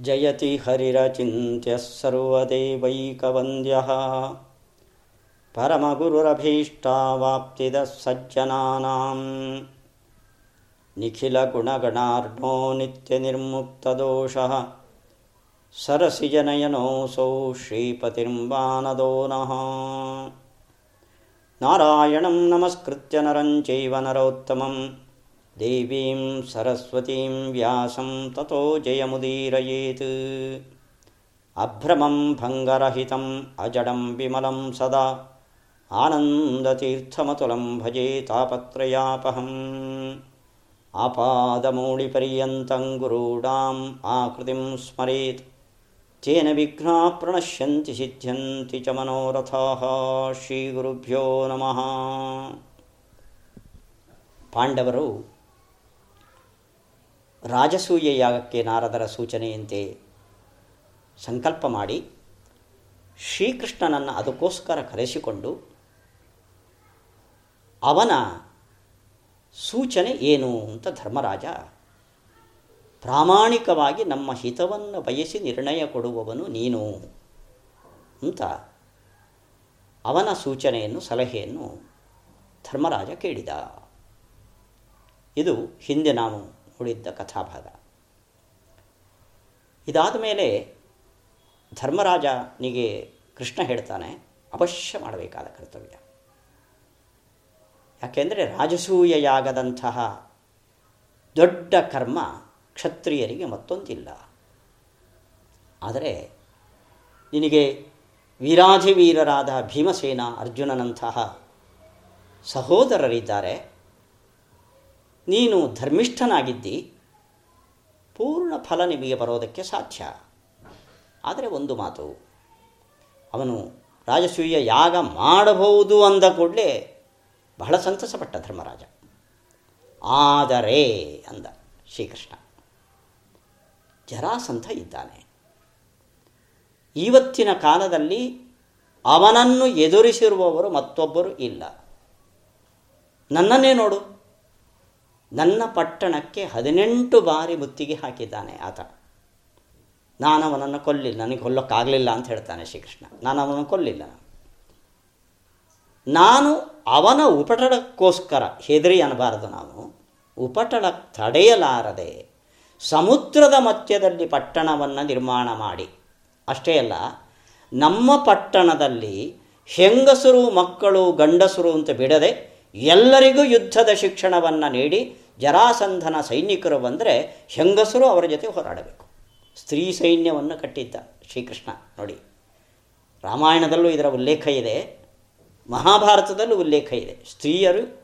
जयति हरिरचिन्त्यः सर्वदेवैकवन्द्यः। परमगुरुरभीष्टावाप्तिदः सज्जनानां निखिलगुणगणार्णो नित्यनिर्मुक्तदोषः। सरसिजनयनोऽसौ श्रीपतिर्वानदो नः नारायणं नमस्कृत्य नरं चैव नरोत्तमं देवीं सरस्वतीं व्यासं ततो जयमुदीरयेत्। अभ्रमं भङ्गरहितम् अजडं विमलं सदा। आनन्दतीर्थमतुलं भजे तापत्रयापहम्। आपादमूणिपर्यन्तं गुरूणाम् आकृतिं स्मरेत्। तेन विघ्नाः प्रणश्यन्ति सिद्ध्यन्ति च मनोरथाः। श्रीगुरुभ्यो नमः। पाण्डवरु ರಾಜಸೂಯ ಯಾಗಕ್ಕೆ ನಾರದರ ಸೂಚನೆಯಂತೆ ಸಂಕಲ್ಪ ಮಾಡಿ ಶ್ರೀಕೃಷ್ಣನನ್ನು ಅದಕ್ಕೋಸ್ಕರ ಕರೆಸಿಕೊಂಡು ಅವನ ಸೂಚನೆ ಏನು ಅಂತ ಧರ್ಮರಾಜ ಪ್ರಾಮಾಣಿಕವಾಗಿ ನಮ್ಮ ಹಿತವನ್ನು ಬಯಸಿ ನಿರ್ಣಯ ಕೊಡುವವನು ನೀನು ಅಂತ ಅವನ ಸೂಚನೆಯನ್ನು, ಸಲಹೆಯನ್ನು ಧರ್ಮರಾಜ ಕೇಳಿದ. ಇದು ಹಿಂದೆ ನಾವು ನೋಡಿದ್ದ ಕಥಾಭಾಗ. ಇದಾದ ಮೇಲೆ ಧರ್ಮರಾಜನಿಗೆ ಕೃಷ್ಣ ಹೇಳ್ತಾನೆ, ಅವಶ್ಯ ಮಾಡಬೇಕಾದ ಕರ್ತವ್ಯ. ಯಾಕೆಂದರೆ ರಾಜಸೂಯ ಯಾಗದಂತಹ ದೊಡ್ಡ ಕರ್ಮ ಕ್ಷತ್ರಿಯರಿಗೆ ಮತ್ತೊಂದಿಲ್ಲ. ಆದರೆ ನಿನಗೆ ವೀರಾಧಿವೀರರಾದ ಭೀಮಸೇನ ಅರ್ಜುನನಂತಹ ಸಹೋದರರಿದ್ದಾರೆ ನೀನು ಧರ್ಮಿಷ್ಠನಾಗಿದ್ದಿ, ಪೂರ್ಣ ಫಲ ನಿಮಗೆ ಬರೋದಕ್ಕೆ ಸಾಧ್ಯ. ಆದರೆ ಒಂದು ಮಾತು, ಅವನು ರಾಜಸೂಯ ಯಾಗ ಮಾಡಬಹುದು ಅಂದ ಕೂಡಲೇ ಬಹಳ ಸಂತಸಪಟ್ಟ ಧರ್ಮರಾಜ. ಆದರೆ, ಅಂದ ಶ್ರೀಕೃಷ್ಣ, ಜರಾಸಂಧ ಇದ್ದಾನೆ. ಇವತ್ತಿನ ಕಾಲದಲ್ಲಿ ಅವನನ್ನು ಎದುರಿಸಿರುವವರು ಮತ್ತೊಬ್ಬರು ಇಲ್ಲ. ನನ್ನನ್ನೇ ನೋಡು. ನನ್ನ ಪಟ್ಟಣಕ್ಕೆ ಹದಿನೆಂಟು ಬಾರಿ ಮುತ್ತಿಗೆ ಹಾಕಿದ್ದಾನೆ ಆತ. ನಾನು ಅವನನ್ನು ಕೊಲ್ಲಿಲ್ಲ. ನನಗೆ ಕೊಲ್ಲೋಕ್ಕಾಗಲಿಲ್ಲ ಅಂತ ಹೇಳ್ತಾನೆ ಶ್ರೀಕೃಷ್ಣ. ನಾನು ಅವನನ್ನು ಕೊಲ್ಲಿಲ್ಲ. ನಾನು ಅವನ ಉಪಟಳಕ್ಕೋಸ್ಕರ ಹೆದರಿ ಅನ್ನಬಾರದು ನಾವು ಉಪಟಳ ತಡೆಯಲಾರದೆ ಸಮುದ್ರದ ಮಧ್ಯದಲ್ಲಿ ಪಟ್ಟಣವನ್ನು ನಿರ್ಮಾಣ ಮಾಡಿ. ಅಷ್ಟೇ ಅಲ್ಲ, ನಮ್ಮ ಪಟ್ಟಣದಲ್ಲಿ ಹೆಂಗಸರು, ಮಕ್ಕಳು, ಗಂಡಸರು ಅಂತ ಬಿಡದೆ ಎಲ್ಲರಿಗೂ ಯುದ್ಧದ ಶಿಕ್ಷಣವನ್ನು ನೀಡಿ ಜರಾಸಂಧನ ಸೈನಿಕರು ಬಂದರೆ ಹೆಂಗಸರು ಅವರ ಜೊತೆ ಹೋರಾಡಬೇಕು. ಸ್ತ್ರೀ ಸೈನ್ಯವನ್ನು ಕಟ್ಟಿದ್ದ ಶ್ರೀಕೃಷ್ಣ, ನೋಡಿ. ರಾಮಾಯಣದಲ್ಲೂ ಇದರ ಉಲ್ಲೇಖ ಇದೆ. ಮಹಾಭಾರತದಲ್ಲೂ ಉಲ್ಲೇಖ ಇದೆ. ಸ್ತ್ರೀಯರು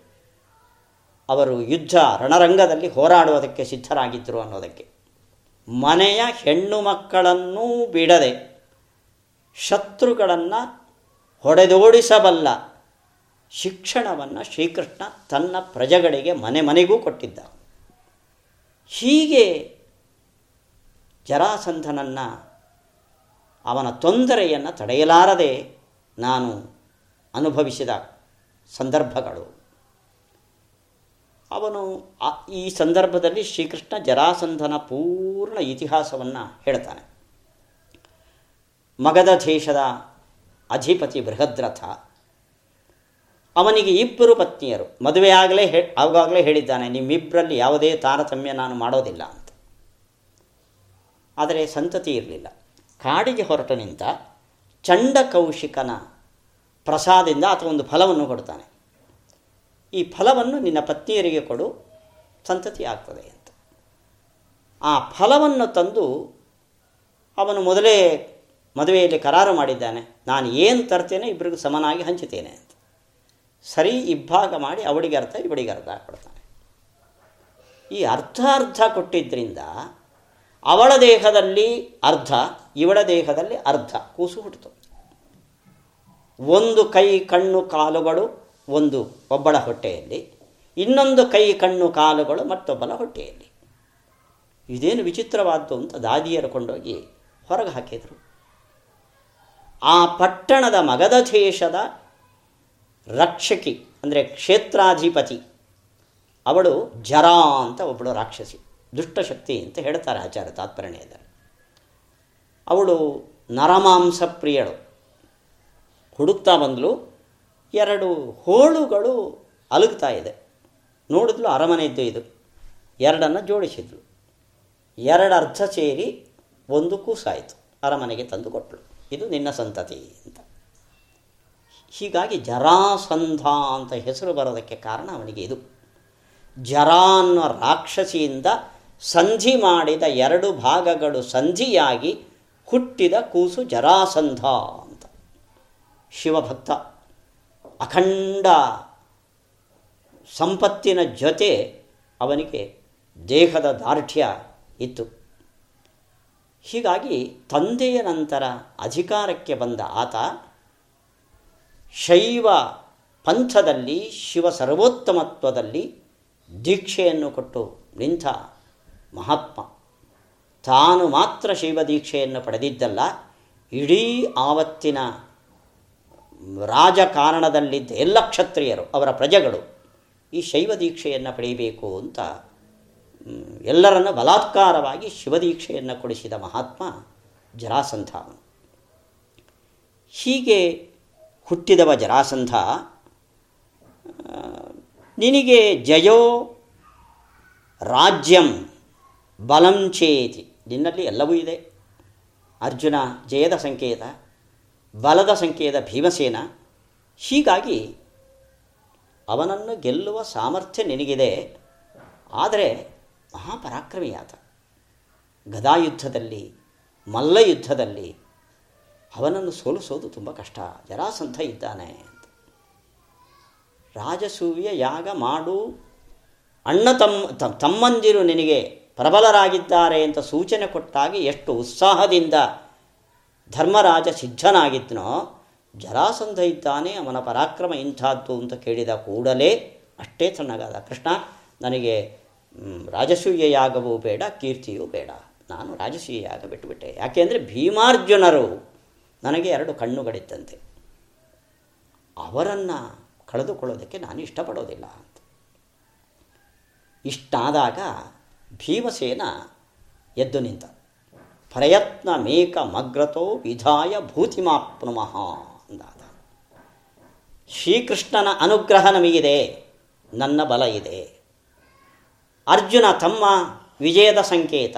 ಅವರು ಯುದ್ಧ ರಣರಂಗದಲ್ಲಿ ಹೋರಾಡುವುದಕ್ಕೆ ಸಿದ್ಧರಾಗಿದ್ದರು ಅನ್ನೋದಕ್ಕೆ. ಮನೆಯ ಹೆಣ್ಣು ಮಕ್ಕಳನ್ನೂ ಬಿಡದೆ ಶತ್ರುಗಳನ್ನು ಹೊಡೆದೋಡಿಸಬಲ್ಲ ಶಿಕ್ಷಣವನ್ನು ಶ್ರೀಕೃಷ್ಣ ತನ್ನ ಪ್ರಜೆಗಳಿಗೆ ಮನೆ ಮನೆಗೂ ಕೊಟ್ಟಿದ್ದ. ಹೀಗೆ ಜರಾಸಂಧನನ್ನು ಅವನ ತೊಂದರೆಯನ್ನು ತಡೆಯಲಾರದೆ ನಾನು ಅನುಭವಿಸಿದ ಸಂದರ್ಭಗಳು. ಅವನು ಈ ಸಂದರ್ಭದಲ್ಲಿ ಶ್ರೀಕೃಷ್ಣ ಜರಾಸಂಧನ ಪೂರ್ಣ ಇತಿಹಾಸವನ್ನು ಹೇಳ್ತಾನೆ. ಮಗಧ ದೇಶದ ಅಧಿಪತಿ ಬೃಹದ್ರಥ ಅವನಿಗೆ ಇಬ್ಬರು ಪತ್ನಿಯರು. ಮದುವೆಯಾಗಲೇ ಹೇ, ಆವಾಗಲೇ ಹೇಳಿದ್ದಾನೆ, ನಿಮ್ಮಿಬ್ಬರಲ್ಲಿ ಯಾವುದೇ ತಾರತಮ್ಯ ನಾನು ಮಾಡೋದಿಲ್ಲ ಅಂತ. ಆದರೆ ಸಂತತಿ ಇರಲಿಲ್ಲ. ಕಾಡಿಗೆ ಹೊರಟ ನಿಂತ ಚಂಡಕೌಶಿಕನ ಪ್ರಸಾದದಿಂದ ಅಥವಾ ಒಂದು ಫಲವನ್ನು ಕೊಡ್ತಾನೆ. ಈ ಫಲವನ್ನು ನಿನ್ನ ಪತ್ನಿಯರಿಗೆ ಕೊಡು, ಸಂತತಿ ಆಗ್ತದೆ ಅಂತ. ಆ ಫಲವನ್ನು ತಂದು ಅವನು ಮೊದಲೇ ಮದುವೆಯಲ್ಲಿ ಕರಾರು ಮಾಡಿದ್ದಾನೆ. ನಾನು ಏನು ತರ್ತೇನೆ ಇಬ್ಬರಿಗೂ ಸಮನಾಗಿ ಹಂಚುತ್ತೇನೆ ಸರಿ ಇಬ್ಬಾಗ ಮಾಡಿ ಅವಳಿಗೆ ಅರ್ಥ, ಇವಳಿಗೆ ಅರ್ಥ ಕೊಡ್ತಾನೆ ಈ ಅರ್ಧ ಅರ್ಧ ಕೊಟ್ಟಿದ್ದರಿಂದ ಅವಳ ದೇಹದಲ್ಲಿ ಅರ್ಧ, ಇವಳ ದೇಹದಲ್ಲಿ ಅರ್ಧ ಕೂಸು ಹುಟ್ಟಿತು ಒಂದು ಕೈ, ಕಣ್ಣು, ಕಾಲುಗಳು ಒಂದು ಒಬ್ಬಳ ಹೊಟ್ಟೆಯಲ್ಲಿ, ಇನ್ನೊಂದು ಕೈ, ಕಣ್ಣು, ಕಾಲುಗಳು ಮತ್ತೊಬ್ಬಳ ಹೊಟ್ಟೆಯಲ್ಲಿ. ಇದೇನು ವಿಚಿತ್ರವಾದ್ದು ಅಂತ ದಾದಿಯರು ಕೊಂಡೋಗಿ ಹೊರಗೆ ಹಾಕಿದರು. ಆ ಪಟ್ಟಣದ ಮಗಧ ದೇಶದ ರಕ್ಷಕಿ, ಅಂದರೆ ಕ್ಷೇತ್ರಾಧಿಪತಿ. ಅವಳು ಜರಾ ಅಂತ ಒಬ್ಬಳು ರಾಕ್ಷಸಿ, ದುಷ್ಟಶಕ್ತಿ ಅಂತ ಹೇಳ್ತಾರೆ ಆಚಾರ್ಯ ತಾತ್ಪರ್ಯದಲ್ಲಿ ಅವಳು ನರಮಾಂಸ ಪ್ರಿಯಳು. ಹುಡುಕ್ತಾ ಬಂದಳು ಎರಡು ಹೋಳುಗಳು ಅಲುಗ್ತಾ ಇದೆ. ನೋಡಿದ್ಲು ಅರಮನೆಯದ್ದು ಇದು. ಎರಡನ್ನು ಜೋಡಿಸಿದ್ಳು ಎರಡು ಅರ್ಧ ಸೇರಿ ಒಂದು ಕೂಸಾಯಿತು, ಅರಮನೆಗೆ ತಂದು ಕೊಟ್ಟಳು ಇದು ನಿನ್ನ ಸಂತತಿ ಅಂತ. ಹೀಗಾಗಿ ಜರಾಸಂಧ ಅಂತ ಹೆಸರು ಬರೋದಕ್ಕೆ ಕಾರಣ ಅವನಿಗೆ ಇದು. ಜರಾ ಅನ್ನೋ ರಾಕ್ಷಸಿಯಿಂದ ಸಂಧಿ ಮಾಡಿದ ಎರಡು ಭಾಗಗಳು ಸಂಧಿಯಾಗಿ ಹುಟ್ಟಿದ ಕೂಸು ಜರಾಸಂಧ ಅಂತ. ಶಿವಭಕ್ತ, ಅಖಂಡ ಸಂಪತ್ತಿನ ಜೊತೆ ಅವನಿಗೆ ದೇಹದ ದಾರ್ಢ್ಯ ಇತ್ತು. ಹೀಗಾಗಿ ತಂದೆಯ ನಂತರ ಅಧಿಕಾರಕ್ಕೆ ಬಂದ ಆತ ಶೈವ ಪಂಥದಲ್ಲಿ, ಶಿವ ಸರ್ವೋತ್ತಮತ್ವದಲ್ಲಿ ದೀಕ್ಷೆಯನ್ನು ಕೊಟ್ಟು ನಿಂತ ಮಹಾತ್ಮ. ತಾನು ಮಾತ್ರ ಶೈವ ದೀಕ್ಷೆಯನ್ನು ಪಡೆದಿದ್ದಲ್ಲ, ಇಡೀ ಆವತ್ತಿನ ರಾಜಕಾರಣದಲ್ಲಿದ್ದ ಎಲ್ಲ ಕ್ಷತ್ರಿಯರು, ಅವರ ಪ್ರಜೆಗಳು ಈ ಶೈವ ದೀಕ್ಷೆಯನ್ನು ಪಡೆಯಬೇಕು ಅಂತ ಎಲ್ಲರನ್ನು ಬಲಾತ್ಕಾರವಾಗಿ ಶಿವದೀಕ್ಷೆಯನ್ನು ಕೊಡಿಸಿದ ಮಹಾತ್ಮ ಜರಾಸಂಧಾವನು ಹೀಗೆ ಹುಟ್ಟಿದವ ಜರಾಸಂಧ. ನಿನಗೆ ಜಯೋ ರಾಜ್ಯಂ ಬಲಂಚೇತಿ ನಿನ್ನಲ್ಲಿ ಎಲ್ಲವೂ ಇದೆ. ಅರ್ಜುನ ಜಯದ ಸಂಕೇತ, ಬಲದ ಸಂಕೇತ ಭೀಮಸೇನ. ಹೀಗಾಗಿ ಅವನನ್ನು ಗೆಲ್ಲುವ ಸಾಮರ್ಥ್ಯ ನಿನಗಿದೆ. ಆದರೆ ಮಹಾಪರಾಕ್ರಮಿಯಾತ ಗದಾಯುದ್ಧದಲ್ಲಿ, ಮಲ್ಲಯುದ್ಧದಲ್ಲಿ ಅವನನ್ನು ಸೋಲಿಸೋದು ತುಂಬ ಕಷ್ಟ. ಜರಾಸಂಧ ಇದ್ದಾನೆ ಅಂತ. ರಾಜಸೂವಿಯ ಯಾಗ ಮಾಡು. ಅಣ್ಣ ತಮ್ಮ ತಮ್ಮಂದಿರು ನಿನಗೆ ಪ್ರಬಲರಾಗಿದ್ದಾರೆ ಅಂತ ಸೂಚನೆ ಕೊಟ್ಟಾಗ ಎಷ್ಟು ಉತ್ಸಾಹದಿಂದ ಧರ್ಮರಾಜ ಸಿದ್ಧನಾಗಿದ್ದನೋ, ಜರಾಸಂಧ ಇದ್ದಾನೆ, ಅವನ ಪರಾಕ್ರಮ ಇಂಥದ್ದು ಅಂತ ಕೇಳಿದ ಕೂಡಲೇ ಅಷ್ಟೇ ತಣ್ಣಗಾದ ಕೃಷ್ಣ, ನನಗೆ ರಾಜಸೂಯ ಯಾಗವೂ ಬೇಡ, ಕೀರ್ತಿಯೂ ಬೇಡ. ನಾನು ರಾಜಸೂಯ ಯಾಗ ಬಿಟ್ಟುಬಿಟ್ಟೆ. ಯಾಕೆಂದರೆ ಭೀಮಾರ್ಜುನರು ನನಗೆ ಎರಡು ಕಣ್ಣುಗಳಿದ್ದಂತೆ. ಅವರನ್ನು ಕಳೆದುಕೊಳ್ಳೋದಕ್ಕೆ ನಾನು ಇಷ್ಟಪಡೋದಿಲ್ಲ ಅಂತ. ಇಷ್ಟಾದಾಗ ಭೀಮಸೇನ ಎದ್ದು ನಿಂತ. ಪ್ರಯತ್ನ ಮೇಕ ಮಗ್ರತೋ ವಿಧಾಯ ಭೂತಿಮಾಪ್ನುಮಃ ಅಂದಾದ. ಶ್ರೀಕೃಷ್ಣನ ಅನುಗ್ರಹ ನಮಗಿದೆ, ನನ್ನ ಬಲ ಇದೆ. ಅರ್ಜುನ ತಮ್ಮ ವಿಜಯದ ಸಂಕೇತ,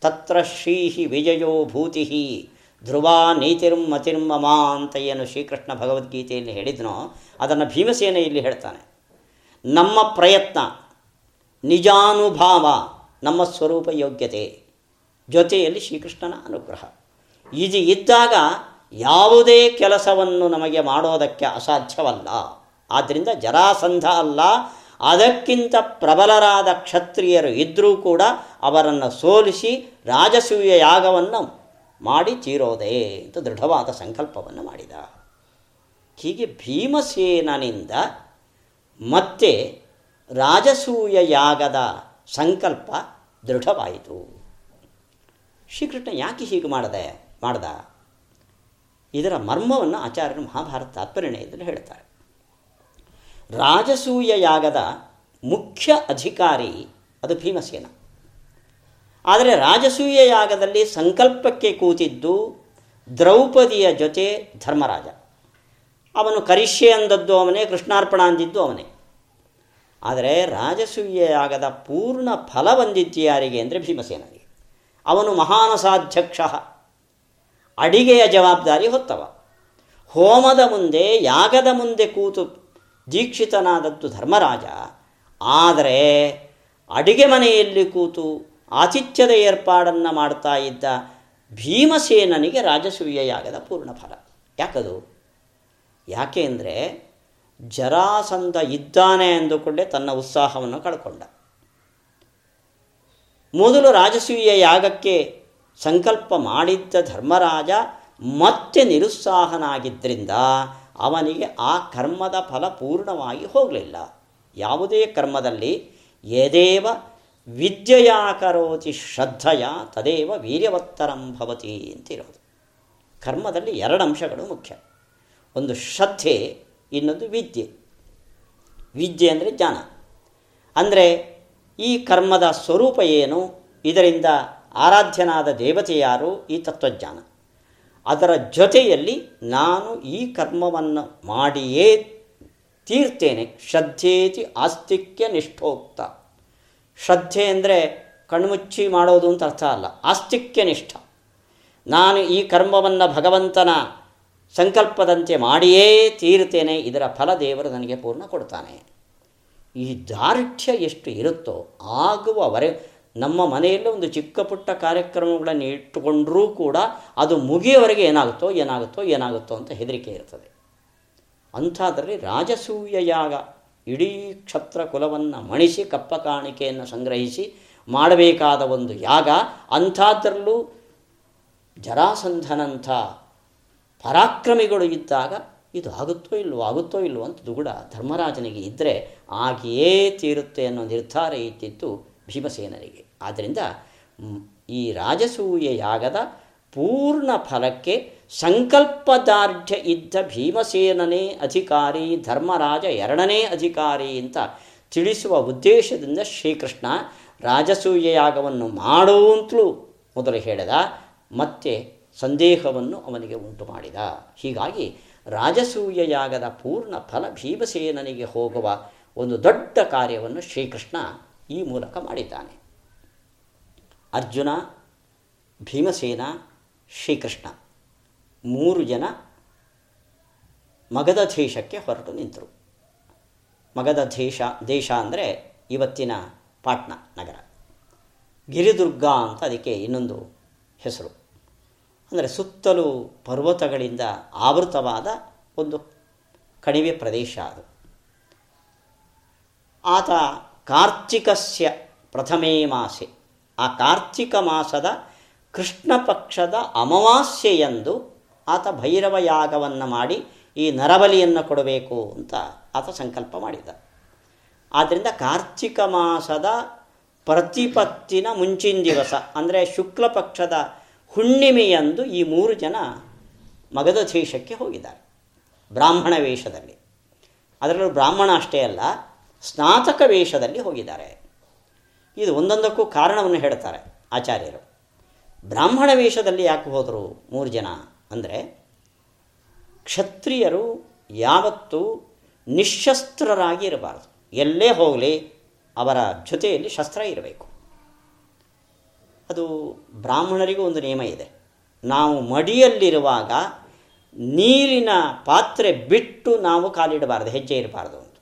ತತ್ರ ಶ್ರೀಹಿ ವಿಜಯೋ ಭೂತಿ ಧ್ರುವ ನೀತಿರ್ಮ ಮತಿರ್ಮಮ ಅಂತ ಏನು ಶ್ರೀಕೃಷ್ಣ ಭಗವದ್ಗೀತೆಯಲ್ಲಿ ಹೇಳಿದನೋ, ಅದನ್ನು ಭೀಮಸೇನ ಇಲ್ಲಿ ಹೇಳ್ತಾನೆ. ನಮ್ಮ ಪ್ರಯತ್ನ, ನಿಜಾನುಭಾವ, ನಮ್ಮ ಸ್ವರೂಪ ಯೋಗ್ಯತೆ ಜೊತೆಯಲ್ಲಿ ಶ್ರೀಕೃಷ್ಣನ ಅನುಗ್ರಹ. ಇದು ಇದ್ದಾಗ ಯಾವುದೇ ಕೆಲಸವನ್ನು ನಮಗೆ ಮಾಡೋದಕ್ಕೆ ಅಸಾಧ್ಯವಲ್ಲ. ಆದ್ದರಿಂದ ಜರಾಸಂಧ ಅಲ್ಲ, ಅದಕ್ಕಿಂತ ಪ್ರಬಲರಾದ ಕ್ಷತ್ರಿಯರು ಇದ್ದರೂ ಕೂಡ ಅವರನ್ನು ಸೋಲಿಸಿ ರಾಜಸೂಯ ಯಾಗವನ್ನು ಮಾಡಿ ತೀರೋದೆ ಅಂತ ದೃಢವಾದ ಸಂಕಲ್ಪವನ್ನು ಮಾಡಿದ. ಹೀಗೆ ಭೀಮಸೇನನಿಂದ ಮತ್ತೆ ರಾಜಸೂಯ ಯಾಗದ ಸಂಕಲ್ಪ ದೃಢವಾಯಿತು. ಶ್ರೀಕೃಷ್ಣ ಯಾಕೆ ಹೀಗೆ ಮಾಡದೆ, ಮಾಡ್ದ? ಇದರ ಮರ್ಮವನ್ನು ಆಚಾರ್ಯರು ಮಹಾಭಾರತ ತಾತ್ಪರ್ಯಣೆಯಲ್ಲಿ ಹೇಳ್ತಾರೆ. ರಾಜಸೂಯ ಯಾಗದ ಮುಖ್ಯ ಅಧಿಕಾರಿ ಅದು ಭೀಮಸೇನ. ಆದರೆ ರಾಜಸೂಯ ಯಾಗದಲ್ಲಿ ಸಂಕಲ್ಪಕ್ಕೆ ಕೂತಿದ್ದು ದ್ರೌಪದಿಯ ಜೊತೆ ಧರ್ಮರಾಜ. ಅವನು ಕರಿಷ್ಯೆ ಅಂದದ್ದು ಅವನೇ, ಕೃಷ್ಣಾರ್ಪಣ ಅಂದಿದ್ದು ಅವನೇ. ಆದರೆ ರಾಜಸೂಯ ಯಾಗದ ಪೂರ್ಣ ಫಲ ಬಂದಿದ್ದು ಯಾರಿಗೆ ಅಂದರೆ ಭೀಮಸೇನಿಗೆ ಅವನು ಮಹಾನಸಾಧ್ಯಕ್ಷ. ಅಡಿಗೆಯ ಜವಾಬ್ದಾರಿ ಹೊತ್ತವ. ಹೋಮದ ಮುಂದೆ, ಯಾಗದ ಮುಂದೆ ಕೂತು ದೀಕ್ಷಿತನಾದದ್ದು ಧರ್ಮರಾಜ. ಆದರೆ ಅಡಿಗೆ ಮನೆಯಲ್ಲಿ ಕೂತು ಆತಿಥ್ಯದ ಏರ್ಪಾಡನ್ನು ಮಾಡ್ತಾ ಇದ್ದ ಭೀಮಸೇನನಿಗೆ ರಾಜಸೂಯ ಯಾಗದ ಪೂರ್ಣ ಫಲ. ಯಾಕದು? ಯಾಕೆ ಅಂದರೆ ಜರಾಸಂಧ ಇದ್ದಾನೆ ಅಂದುಕೊಂಡೇ ತನ್ನ ಉತ್ಸಾಹವನ್ನು ಕಳ್ಕೊಂಡ. ಮೊದಲು ರಾಜಸೂಯ ಯಾಗಕ್ಕೆ ಸಂಕಲ್ಪ ಮಾಡಿದ್ದ ಧರ್ಮರಾಜ ಮತ್ತೆ ನಿರುತ್ಸಾಹನಾಗಿದ್ದರಿಂದ ಅವನಿಗೆ ಆ ಕರ್ಮದ ಫಲ ಪೂರ್ಣವಾಗಿ ಹೋಗಲಿಲ್ಲ. ಯಾವುದೇ ಕರ್ಮದಲ್ಲಿ ಯದೇವ ವಿದ್ಯೆಯಾ ಕರೋತಿ ಶ್ರದ್ಧೆಯ ತದೇವ ವೀರ್ಯವತ್ತರಂ ಭವತಿ ಅಂತಿರೋದು. ಕರ್ಮದಲ್ಲಿ ಎರಡು ಅಂಶಗಳು ಮುಖ್ಯ. ಒಂದು ಶ್ರದ್ಧೆ, ಇನ್ನೊಂದು ವಿದ್ಯೆ. ವಿದ್ಯೆ ಅಂದರೆ ಜ್ಞಾನ. ಅಂದರೆ ಈ ಕರ್ಮದ ಸ್ವರೂಪ ಏನು? ಇದರಿಂದ ಆರಾಧ್ಯನಾದ ದೇವತೆ ಯಾರು? ಈ ತತ್ವಜ್ಞಾನ. ಅದರ ಜೊತೆಯಲ್ಲಿ ನಾನು ಈ ಕರ್ಮವನ್ನು ಮಾಡಿಯೇ ತೀರ್ತೇನೆ. ಶ್ರದ್ಧೇತಿ ಆಸ್ತಿಕ್ಯ ನಿಷ್ಠೋಕ್ತ. ಶ್ರದ್ಧೆ ಅಂದರೆ ಕಣ್ಮುಚ್ಚಿ ಮಾಡೋದು ಅಂತ ಅರ್ಥ ಅಲ್ಲ. ಆಸ್ತಿಕ್ಯನಿಷ್ಠ. ನಾನು ಈ ಕರ್ಮವನ್ನು ಭಗವಂತನ ಸಂಕಲ್ಪದಂತೆ ಮಾಡಿಯೇ ತೀರ್ತೇನೆ ಇದರ ಫಲ ದೇವರು ನನಗೆ ಪೂರ್ಣ ಕೊಡ್ತಾನೆ. ಈ ದಾರ್ಢ್ಯ ಎಷ್ಟು ಇರುತ್ತೋ ಆಗುವವರೆ ನಮ್ಮ ಮನೆಯಲ್ಲಿ ಒಂದು ಚಿಕ್ಕ ಪುಟ್ಟ ಕಾರ್ಯಕ್ರಮಗಳನ್ನು ಇಟ್ಟುಕೊಂಡರೂ ಕೂಡ ಅದು ಮುಗಿಯವರೆಗೆ ಏನಾಗುತ್ತೋ ಏನಾಗುತ್ತೋ ಏನಾಗುತ್ತೋ ಅಂತ ಹೆದರಿಕೆ ಇರ್ತದೆ. ಅಂಥದ್ರಲ್ಲಿ ರಾಜಸೂಯ ಯಾಗ. ಇಡೀ ಕ್ಷತ್ರ ಕುಲವನ್ನು ಮಣಿಸಿ ಕಪ್ಪ ಕಾಣಿಕೆಯನ್ನು ಸಂಗ್ರಹಿಸಿ ಮಾಡಬೇಕಾದ ಒಂದು ಯಾಗ ಅಂಥದ್ರಲ್ಲೂ ಜರಾಸಂಧನಂಥ ಪರಾಕ್ರಮಿಗಳು ಇದ್ದಾಗ ಇದು ಆಗುತ್ತೋ ಇಲ್ಲವೋ ಆಗುತ್ತೋ ಇಲ್ವೋ ಅಂತ ದುಗುಡ ಧರ್ಮರಾಜನಿಗೆ ಇದ್ದರೆ ಆಗಿಯೇ ತೀರುತ್ತೆ ಅನ್ನೋ ನಿರ್ಧಾರ ಇತ್ತಿತ್ತು ಭೀಮಸೇನರಿಗೆ. ಆದ್ದರಿಂದ ಈ ರಾಜಸೂಯ ಯಾಗದ ಪೂರ್ಣ ಫಲಕ್ಕೆ ಸಂಕಲ್ಪದಾರ್ಢ್ಯ ಇದ್ದ ಭೀಮಸೇನನೇ ಅಧಿಕಾರಿ, ಧರ್ಮರಾಜ ಎರಡನೇ ಅಧಿಕಾರಿ ಅಂತ ತಿಳಿಸುವ ಉದ್ದೇಶದಿಂದ ಶ್ರೀಕೃಷ್ಣ ರಾಜಸೂಯ ಯಾಗವನ್ನು ಮಾಡುವಂತಲೂ ಮೊದಲು ಹೇಳಿದ, ಮತ್ತೆ ಸಂದೇಹವನ್ನು ಅವನಿಗೆ ಉಂಟು ಮಾಡಿದ. ಹೀಗಾಗಿ ರಾಜಸೂಯ ಯಾಗದ ಪೂರ್ಣ ಫಲ ಭೀಮಸೇನನಿಗೆ ಹೋಗುವ ಒಂದು ದೊಡ್ಡ ಕಾರ್ಯವನ್ನು ಶ್ರೀಕೃಷ್ಣ ಈ ಮೂಲಕ ಮಾಡಿದ್ದಾನೆ. ಅರ್ಜುನ, ಭೀಮಸೇನ, ಶ್ರೀಕೃಷ್ಣ. ಮೂರು ಜನ ಮಗಧ ದೇಶಕ್ಕೆ ಹೊರಟು ನಿಂತರು. ಮಗಧ ದೇಶ ದೇಶ ಅಂದರೆ ಇವತ್ತಿನ ಪಾಟ್ನಾ ನಗರ. ಗಿರಿದುರ್ಗ ಅಂತ ಅದಕ್ಕೆ ಇನ್ನೊಂದು ಹೆಸರು. ಅಂದರೆ ಸುತ್ತಲೂ ಪರ್ವತಗಳಿಂದ ಆವೃತವಾದ ಒಂದು ಕಣಿವೆ ಪ್ರದೇಶ ಅದು. ಆತ ಕಾರ್ತಿಕಸ್ಯ ಪ್ರಥಮೇ ಮಾಸೆ. ಆ ಕಾರ್ತಿಕ ಮಾಸದ ಕೃಷ್ಣ ಪಕ್ಷದ ಅಮಾವಾಸ್ಯೆಯಂದು ಆತ ಭೈರವ ಯಾಗವನ್ನು ಮಾಡಿ ಈ ನರಬಲಿಯನ್ನು ಕೊಡಬೇಕು ಅಂತ ಆತ ಸಂಕಲ್ಪ ಮಾಡಿದ. ಆದ್ದರಿಂದ ಕಾರ್ತಿಕ ಮಾಸದ ಪ್ರತಿಪತ್ತಿನ ಮುಂಚಿನ ದಿವಸ, ಅಂದರೆ ಶುಕ್ಲ ಪಕ್ಷದ ಹುಣ್ಣಿಮೆಯಂದು ಈ ಮೂರು ಜನ ಮಗಧ ದೇಶಕ್ಕೆ ಹೋಗಿದ್ದಾರೆ, ಬ್ರಾಹ್ಮಣ ವೇಷದಲ್ಲಿ. ಅದರಲ್ಲೂ ಬ್ರಾಹ್ಮಣ ಅಷ್ಟೇ ಅಲ್ಲ, ಸ್ನಾತಕ ವೇಷದಲ್ಲಿ ಹೋಗಿದ್ದಾರೆ. ಇದು ಒಂದೊಂದಕ್ಕೂ ಕಾರಣವನ್ನು ಹೇಳ್ತಾರೆ ಆಚಾರ್ಯರು. ಬ್ರಾಹ್ಮಣ ವೇಷದಲ್ಲಿ ಯಾಕೆ ಹೋದರು ಮೂರು ಜನ? ಅಂದರೆ ಕ್ಷತ್ರಿಯರು ಯಾವತ್ತೂ ನಿಶಸ್ತ್ರರಾಗಿ ಇರಬಾರದು. ಎಲ್ಲೇ ಹೋಗಲಿ ಅವರ ಜೊತೆಯಲ್ಲಿ ಶಸ್ತ್ರ ಇರಬೇಕು. ಅದು ಬ್ರಾಹ್ಮಣರಿಗೂ ಒಂದು ನಿಯಮ ಇದೆ. ನಾವು ಮಡಿಯಲ್ಲಿರುವಾಗ ನೀರಿನ ಪಾತ್ರೆ ಬಿಟ್ಟು ನಾವು ಕಾಲಿಡಬಾರ್ದು, ಹೆಜ್ಜೆ ಇರಬಾರ್ದು ಅಂತ.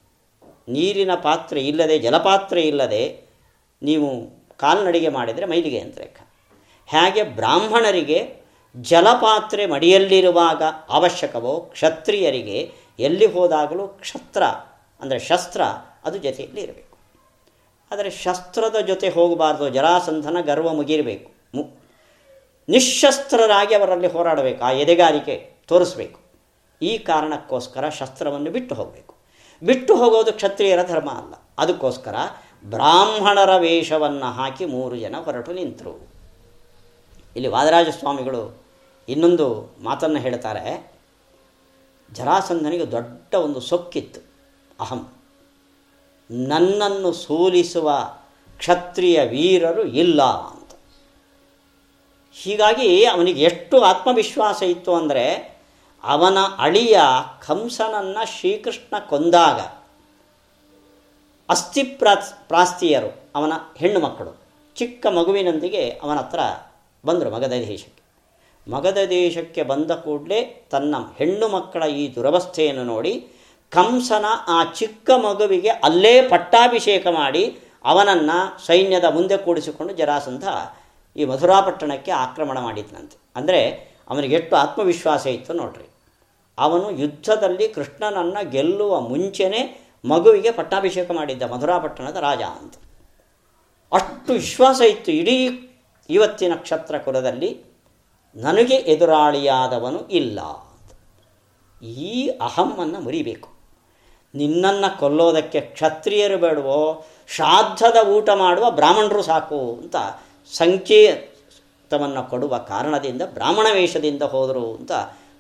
ನೀರಿನ ಪಾತ್ರೆ ಇಲ್ಲದೆ, ಜಲಪಾತ್ರೆ ಇಲ್ಲದೆ ನೀವು ಕಾಲ್ನಡಿಗೆ ಮಾಡಿದರೆ ಮೈಲಿಗೆ ಅಂತ ಲೆಕ್ಕ. ಹೇಗೆ ಬ್ರಾಹ್ಮಣರಿಗೆ ಜಲಪಾತ್ರೆ ಮಡಿಯಲ್ಲಿರುವಾಗ ಅವಶ್ಯಕವೋ ಕ್ಷತ್ರಿಯರಿಗೆ, ಎಲ್ಲಿ ಹೋದಾಗಲೂ ಕ್ಷತ್ರ, ಅಂದರೆ ಶಸ್ತ್ರ, ಅದು ಜೊತೆಯಲ್ಲಿ ಇರಬೇಕು. ಆದರೆ ಶಸ್ತ್ರದ ಜೊತೆ ಹೋಗಬಾರ್ದು ಜರಾಸಂಧನ ಗರ್ವ ಮುಗಿರಬೇಕು. ಮು ನಿಶಸ್ತ್ರರಾಗಿ ಅವರಲ್ಲಿ ಹೋರಾಡಬೇಕು, ಆ ಎದೆಗಾರಿಕೆ ತೋರಿಸಬೇಕು. ಈ ಕಾರಣಕ್ಕೋಸ್ಕರ ಶಸ್ತ್ರವನ್ನು ಬಿಟ್ಟು ಹೋಗಬೇಕು. ಬಿಟ್ಟು ಹೋಗೋದು ಕ್ಷತ್ರಿಯರ ಧರ್ಮ ಅಲ್ಲ. ಅದಕ್ಕೋಸ್ಕರ ಬ್ರಾಹ್ಮಣರ ವೇಷವನ್ನು ಹಾಕಿ ಮೂರು ಜನ ಹೊರಟು ನಿಂತರು. ಇಲ್ಲಿ ವಾದರಾಜ ಸ್ವಾಮಿಗಳು ಇನ್ನೊಂದು ಮಾತನ್ನು ಹೇಳ್ತಾರೆ, ಜರಾಸಂಧನಿಗೆ ದೊಡ್ಡ ಒಂದು ಸೊಕ್ಕಿತ್ತು. ಅಹಂ. ನನ್ನನ್ನು ಸೋಲಿಸುವ ಕ್ಷತ್ರಿಯ ವೀರರು ಇಲ್ಲ ಅಂತ. ಹೀಗಾಗಿ ಅವನಿಗೆ ಎಷ್ಟು ಆತ್ಮವಿಶ್ವಾಸ ಇತ್ತು ಅಂದರೆ, ಅವನ ಅಳಿಯ ಕಂಸನನ್ನು ಶ್ರೀಕೃಷ್ಣ ಕೊಂದಾಗ, ಅಸ್ಥಿ ಪ್ರಾಸ್ತಿಯರು, ಅವನ ಹೆಣ್ಣು ಮಕ್ಕಳು, ಚಿಕ್ಕ ಮಗುವಿನೊಂದಿಗೆ ಅವನ ಹತ್ರ ಬಂದರು ಮಗಧ ಮಗಧ ದೇಶಕ್ಕೆ ಬಂದ ಕೂಡಲೇ ತನ್ನ ಹೆಣ್ಣು ಮಕ್ಕಳ ಈ ದುರವಸ್ಥೆಯನ್ನು ನೋಡಿ ಕಂಸನ ಆ ಚಿಕ್ಕ ಮಗುವಿಗೆ ಅಲ್ಲೇ ಪಟ್ಟಾಭಿಷೇಕ ಮಾಡಿ ಅವನನ್ನು ಸೈನ್ಯದ ಮುಂದೆ ಕೂಡಿಸಿಕೊಂಡು ಜರಾಸಂಧ ಈ ಮಧುರಾಪಟ್ಟಣಕ್ಕೆ ಆಕ್ರಮಣ ಮಾಡಿದ್ನಂತೆ. ಅಂದರೆ ಅವನಿಗೆ ಎಷ್ಟು ಆತ್ಮವಿಶ್ವಾಸ ಇತ್ತು ನೋಡ್ರಿ. ಅವನು ಯುದ್ಧದಲ್ಲಿ ಕೃಷ್ಣನನ್ನು ಗೆಲ್ಲುವ ಮುಂಚೆನೇ ಮಗುವಿಗೆ ಪಟ್ಟಾಭಿಷೇಕ ಮಾಡಿದ್ದ ಮಧುರಾಪಟ್ಟಣದ ರಾಜ ಅಂತ. ಅಷ್ಟು ವಿಶ್ವಾಸ ಇತ್ತು ಇಡೀ ಇವತ್ತಿನ ಕ್ಷತ್ರ ಕುಲದಲ್ಲಿ. ನನಗೆ ಎದುರಾಳಿಯಾದವನು ಇಲ್ಲ. ಈ ಅಹಮ್ಮನ್ನು ಮುರಿಬೇಕು. ನಿನ್ನನ್ನು ಕೊಲ್ಲೋದಕ್ಕೆ ಕ್ಷತ್ರಿಯರು ಬೇಡವೋ, ಶ್ರಾದ್ದದ ಊಟ ಮಾಡುವ ಬ್ರಾಹ್ಮಣರು ಸಾಕು ಅಂತ ಸಂಕೇತವನ್ನು ಕೊಡುವ ಕಾರಣದಿಂದ, ಬ್ರಾಹ್ಮಣ ವೇಷದಿಂದ ಹೋದರು ಅಂತ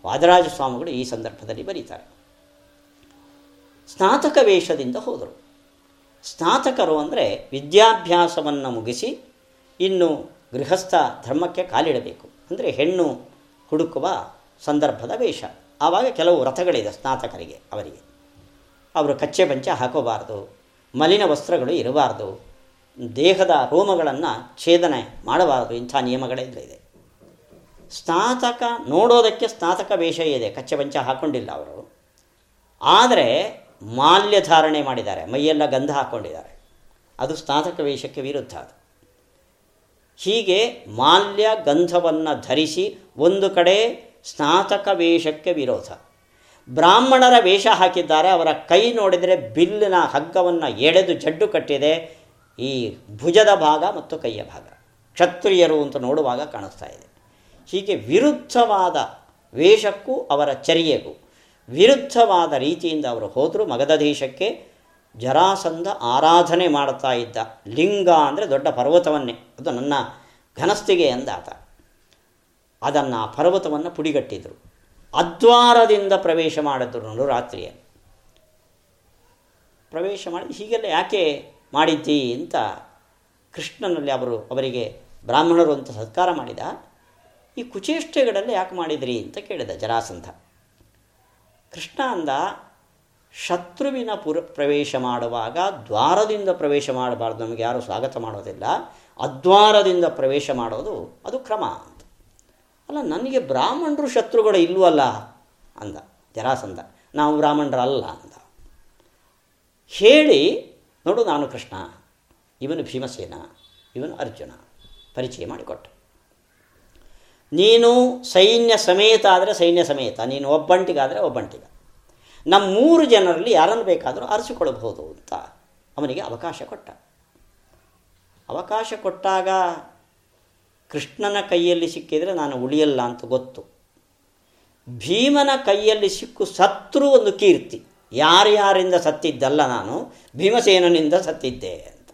ವಾದರಾಜ ಸ್ವಾಮಿಗಳು ಈ ಸಂದರ್ಭದಲ್ಲಿ ಬರೀತಾರೆ. ಸ್ನಾತಕ ವೇಷದಿಂದ ಹೋದರು. ಸ್ನಾತಕರು ಅಂದರೆ ವಿದ್ಯಾಭ್ಯಾಸವನ್ನು ಮುಗಿಸಿ, ಇನ್ನು ಗೃಹಸ್ಥ ಧರ್ಮಕ್ಕೆ ಕಾಲಿಡಬೇಕು. ಅಂದರೆ ಹೆಣ್ಣು ಹುಡುಕುವ ಸಂದರ್ಭದ ವೇಷ. ಆವಾಗ ಕೆಲವು ವ್ರತಗಳಿದೆ ಸ್ನಾತಕರಿಗೆ, ಅವರಿಗೆ. ಅವರು ಕಚ್ಚೆ ಪಂಚ ಹಾಕೋಬಾರ್ದು, ಮಲಿನ ವಸ್ತ್ರಗಳು ಇರಬಾರ್ದು, ದೇಹದ ರೋಮಗಳನ್ನು ಛೇದನೆ ಮಾಡಬಾರದು, ಇಂಥ ನಿಯಮಗಳೆಲ್ಲ ಇದೆ. ಸ್ನಾತಕ ನೋಡೋದಕ್ಕೆ ಸ್ನಾತಕ ವೇಷ ಇದೆ, ಕಚ್ಚೆ ಪಂಚ ಹಾಕ್ಕೊಂಡಿಲ್ಲ ಅವರು. ಆದರೆ ಮಾಲ್ಯ ಧಾರಣೆ ಮಾಡಿದ್ದಾರೆ, ಮೈಯೆಲ್ಲ ಗಂಧ ಹಾಕ್ಕೊಂಡಿದ್ದಾರೆ ಅದು ಸ್ನಾತಕ ವೇಷಕ್ಕೆ ವಿರುದ್ಧ ಅದು. ಹೀಗೆ ಮಾಲ್ಯ ಗಂಧವನ್ನು ಧರಿಸಿ ಒಂದು ಕಡೆ ಸ್ನಾತಕ ವೇಷಕ್ಕೆ ವಿರೋಧ. ಬ್ರಾಹ್ಮಣರ ವೇಷ ಹಾಕಿದ್ದಾರೆ, ಅವರ ಕೈ ನೋಡಿದರೆ ಬಿಲ್ಲಿನ ಹಗ್ಗವನ್ನು ಎಳೆದು ಜಡ್ಡು ಕಟ್ಟಿದೆ, ಈ ಭುಜದ ಭಾಗ ಮತ್ತು ಕೈಯ ಭಾಗ. ಕ್ಷತ್ರಿಯರು ಅಂತ ನೋಡುವಾಗ ಕಾಣಿಸ್ತಾ ಇದೆ. ಹೀಗೆ ವಿರುದ್ಧವಾದ ವೇಷಕ್ಕೂ ಅವರ ಚರ್ಯೆಗೂ, ವಿರುದ್ಧವಾದ ರೀತಿಯಿಂದ ಅವರು ಹೋದರು ಮಗಧ ದೇಶಕ್ಕೆ ಜರಾಸಂಧ ಆರಾಧನೆ ಮಾಡ್ತಾ ಇದ್ದ. ಲಿಂಗ ಅಂದರೆ ದೊಡ್ಡ ಪರ್ವತವನ್ನೇ. ಅದು ನನ್ನ ಘನಸ್ಥಿಗೆ ಎಂದಾತ. ಅದನ್ನು ಆ ಪರ್ವತವನ್ನು ಪುಡಿಗಟ್ಟಿದರು. ಅದ್ವಾರದಿಂದ ಪ್ರವೇಶ ಮಾಡಿದ್ರು ರಾತ್ರಿಯಲ್ಲಿ ಪ್ರವೇಶ ಮಾಡಿ ಹೀಗೆಲ್ಲ ಯಾಕೆ ಮಾಡಿದ್ದಿ ಅಂತ ಕೃಷ್ಣನಲ್ಲಿ ಅವರು ಅವರಿಗೆ ಬ್ರಾಹ್ಮಣರು ಅಂತ ಸತ್ಕಾರ ಮಾಡಿದ. ಈ ಕುಚೇಷ್ಟೆಗಳಲ್ಲಿ ಯಾಕೆ ಮಾಡಿದ್ರಿ ಅಂತ ಕೇಳಿದ ಜರಾಸಂಧ. ಕೃಷ್ಣ ಅಂದ ಶತ್ರುವಿನ ಪುರ, ಪ್ರವೇಶ ಮಾಡುವಾಗ ದ್ವಾರದಿಂದ ಪ್ರವೇಶ ಮಾಡಬಾರ್ದು. ನಮಗೆ ಯಾರು ಸ್ವಾಗತ ಮಾಡೋದಿಲ್ಲ. ಅದ್ವಾರದಿಂದ ಪ್ರವೇಶ ಮಾಡೋದು ಅದು ಕ್ರಮ ಅಂತ. ಅಲ್ಲ, ನನಗೆ ಬ್ರಾಹ್ಮಣರು ಶತ್ರುಗಳು ಇಲ್ವಲ್ಲ ಅಂದ. ಜರಾಸಂದ. ನಾವು ಬ್ರಾಹ್ಮಣರಲ್ಲ ಅಂದ. ಹೇಳಿ, ನೋಡು ನಾನು ಕೃಷ್ಣ. ಇವನು ಭೀಮಸೇನ. ಇವನು ಅರ್ಜುನ. ಪರಿಚಯ ಮಾಡಿಕೊಟ್ಟ. ನೀನು ಸೈನ್ಯ ಸಮೇತ ಆದರೆ ಸೈನ್ಯ ಸಮೇತ. ನೀನು ಒಬ್ಬಂಟಿಗಾದರೆ ಒಬ್ಬಂಟಿಗ. ನಮ್ಮ ಮೂರು ಜನರಲ್ಲಿ ಯಾರನ್ನು ಬೇಕಾದರೂ ಅರಸಿಕೊಳ್ಳಬಹುದು ಅಂತ ಅವನಿಗೆ ಅವಕಾಶ ಕೊಟ್ಟ. ಅವಕಾಶ ಕೊಟ್ಟಾಗ ಕೃಷ್ಣನ ಕೈಯಲ್ಲಿ ಸಿಕ್ಕಿದರೆ ನಾನು ಉಳಿಯಲ್ಲ ಅಂತ ಗೊತ್ತು. ಭೀಮನ ಕೈಯಲ್ಲಿ ಸಿಕ್ಕು ಸತ್ರು ಒಂದು ಕೀರ್ತಿ. ಯಾರ್ಯಾರಿಂದ ಸತ್ತಿದ್ದಲ್ಲ ನಾನು, ಭೀಮಸೇನನಿಂದ ಸತ್ತಿದ್ದೆ ಅಂತ.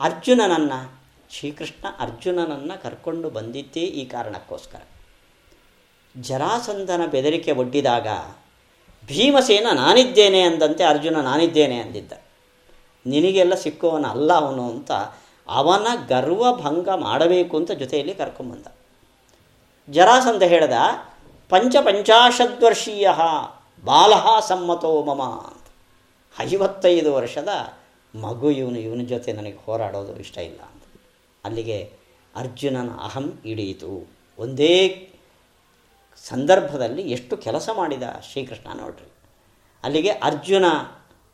ಅರ್ಜುನನನ್ನು, ಶ್ರೀಕೃಷ್ಣ ಅರ್ಜುನನನ್ನು ಕರ್ಕೊಂಡು ಬಂದಿದ್ದೇ ಈ ಕಾರಣಕ್ಕೋಸ್ಕರ. ಜರಾಸಂಧನ ಬೆದರಿಕೆ ಒಡ್ಡಿದಾಗ ಭೀಮಸೇನ ನಾನಿದ್ದೇನೆ ಅಂದಂತೆ ಅರ್ಜುನ ನಾನಿದ್ದೇನೆ ಅಂದಿದ್ದ. ನಿನಗೆಲ್ಲ ಸಿಕ್ಕುವವನ ಅಲ್ಲ ಅವನು ಅಂತ ಅವನ ಗರ್ವಭಂಗ ಮಾಡಬೇಕು ಅಂತ ಜೊತೆಯಲ್ಲಿ ಕರ್ಕೊಂಬಂದ. ಜರಾಸಂಧ ಹೇಳ್ದ ಪಂಚ ಪಂಚಾಶದ್ವರ್ಷೀಯ ಬಾಲ ಸಮ್ಮತೋ ಮಮ ಅಂತ. ಐವತ್ತೈದು ವರ್ಷದ ಮಗು ಇವನು, ಇವನ ಜೊತೆ ನನಗೆ ಹೋರಾಡೋದು ಇಷ್ಟ ಇಲ್ಲ ಅಂತ. ಅಲ್ಲಿಗೆ ಅರ್ಜುನನ ಅಹಂ ಹಿಡಿಯಿತು ಒಂದೇ ಸಂದರ್ಭದಲ್ಲಿ ಎಷ್ಟು ಕೆಲಸ ಮಾಡಿದ ಶ್ರೀಕೃಷ್ಣ ನೋಡ್ರಿ. ಅಲ್ಲಿಗೆ ಅರ್ಜುನ,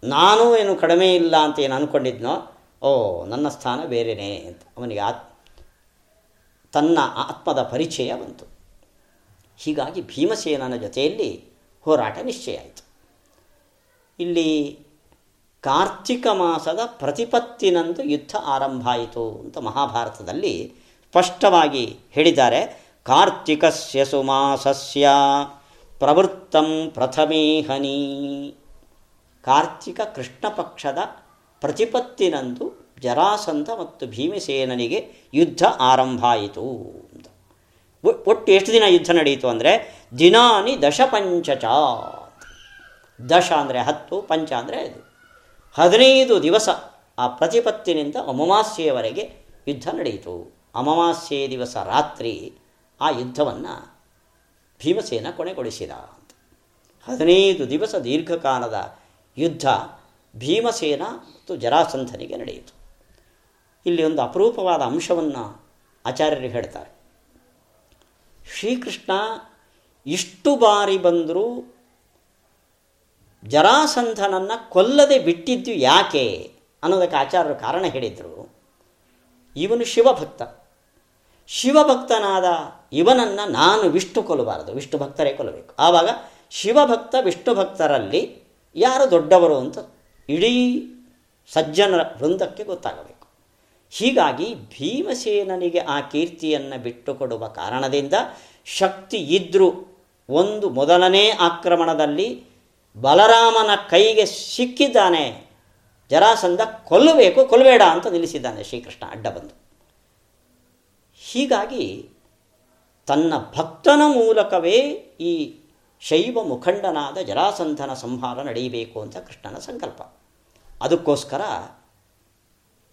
ನಾನು ಏನು ಕಡಿಮೆ ಇಲ್ಲ ಅಂತ ಏನು ಅಂದ್ಕೊಂಡಿದ್ನೋ ಓ, ನನ್ನ ಸ್ಥಾನ ಬೇರೆಯೇ ಅಂತ ಅವನಿಗೆ ಆತ್, ತನ್ನ ಆತ್ಮದ ಪರಿಚಯ ಬಂತು. ಹೀಗಾಗಿ ಭೀಮಸೇನನ ಜೊತೆಯಲ್ಲಿ ಹೋರಾಟ ನಿಶ್ಚಯ ಆಯಿತು. ಇಲ್ಲಿ ಕಾರ್ತಿಕ ಮಾಸದ ಪ್ರತಿಪತ್ತಿನಂದು ಯುದ್ಧ ಆರಂಭ ಆಯಿತು ಅಂತ ಮಹಾಭಾರತದಲ್ಲಿ ಸ್ಪಷ್ಟವಾಗಿ ಹೇಳಿದ್ದಾರೆ. ಕಾರ್ತಿಕಸ್ಯ ಸುಮಾಸಸ್ಯ ಪ್ರವೃತ್ತಂ ಪ್ರಥಮೇ ಹನಿ ಕಾರ್ತಿಕ ಕೃಷ್ಣ ಪಕ್ಷದ ಪ್ರತಿಪತ್ತಿನಂದು ಜರಾಸಂಧ ಮತ್ತು ಭೀಮಸೇನನಿಗೆ ಯುದ್ಧ ಆರಂಭ ಆಯಿತು ಒಟ್ಟು ಎಷ್ಟು ದಿನ ಯುದ್ಧ ನಡೆಯಿತು ಅಂದರೆ ದಿನಾನಿ ದಶ ಪಂಚಚ ದಶ ಅಂದರೆ ಹತ್ತು, ಪಂಚ ಅಂದರೆ ಐದು. ಹದಿನೈದು ದಿವಸ ಆ ಪ್ರತಿಪತ್ತಿನಿಂದ ಅಮಾವಾಸ್ಯೆಯವರೆಗೆ ಯುದ್ಧ ನಡೆಯಿತು ಅಮಾವಾಸ್ಯೆ ದಿವಸ ರಾತ್ರಿ ಆ ಯುದ್ಧವನ್ನು ಭೀಮಸೇನ ಕೊನೆಗೊಳಿಸಿದ ಅಂತ. ಹದಿನೈದು ದಿವಸ ದೀರ್ಘಕಾಲದ ಯುದ್ಧ ಭೀಮಸೇನ ಮತ್ತು ಜರಾಸಂಧನಿಗೆ ನಡೆಯಿತು. ಇಲ್ಲಿ ಒಂದು ಅಪರೂಪವಾದ ಅಂಶವನ್ನು ಆಚಾರ್ಯರು ಹೇಳ್ತಾರೆ. ಶ್ರೀಕೃಷ್ಣ ಇಷ್ಟು ಬಾರಿ ಬಂದರೂ ಜರಾಸಂಧನನ್ನು ಕೊಲ್ಲದೆ ಬಿಟ್ಟಿದ್ದು ಯಾಕೆ ಅನ್ನೋದಕ್ಕೆ ಆಚಾರ್ಯರು ಕಾರಣ ಹೇಳಿದರು. ಇವನು ಶಿವಭಕ್ತ. ಶಿವಭಕ್ತನಾದ ಇವನನ್ನು ನಾನು ವಿಷ್ಣು ಕೊಲ್ಲಬಾರದು. ವಿಷ್ಣು ಭಕ್ತರೇ ಕೊಲ್ಲಬೇಕು. ಆವಾಗ ಶಿವಭಕ್ತ, ವಿಷ್ಣು ಭಕ್ತರಲ್ಲಿ ಯಾರು ದೊಡ್ಡವರು ಅಂತ ಇಡೀ ಸಜ್ಜನರ ವೃಂದಕ್ಕೆ ಗೊತ್ತಾಗಬೇಕು. ಹೀಗಾಗಿ ಭೀಮಸೇನನಿಗೆ ಆ ಕೀರ್ತಿಯನ್ನು ಬಿಟ್ಟುಕೊಡುವ ಕಾರಣದಿಂದ ಶಕ್ತಿ ಇದ್ದರೂ ಒಂದು ಮೊದಲನೇ ಆಕ್ರಮಣದಲ್ಲಿ ಬಲರಾಮನ ಕೈಗೆ ಸಿಕ್ಕಿದ್ದಾನೆ. ಜರಾಸಂಧ ಕೊಲ್ಲಬೇಕು, ಕೊಲ್ಲಬೇಡ ಅಂತ ನಿಲ್ಲಿಸಿದ್ದಾನೆ ಶ್ರೀಕೃಷ್ಣ. ಅಡ್ಡ ಬಂದು. ಹೀಗಾಗಿ ತನ್ನ ಭಕ್ತನ ಮೂಲಕವೇ ಈ ಶೈವ ಮುಖಂಡನಾದ ಜರಾಸಂಧನ ಸಂಹಾರ ನಡೆಯಬೇಕು ಅಂತ ಕೃಷ್ಣನ ಸಂಕಲ್ಪ. ಅದಕ್ಕೋಸ್ಕರ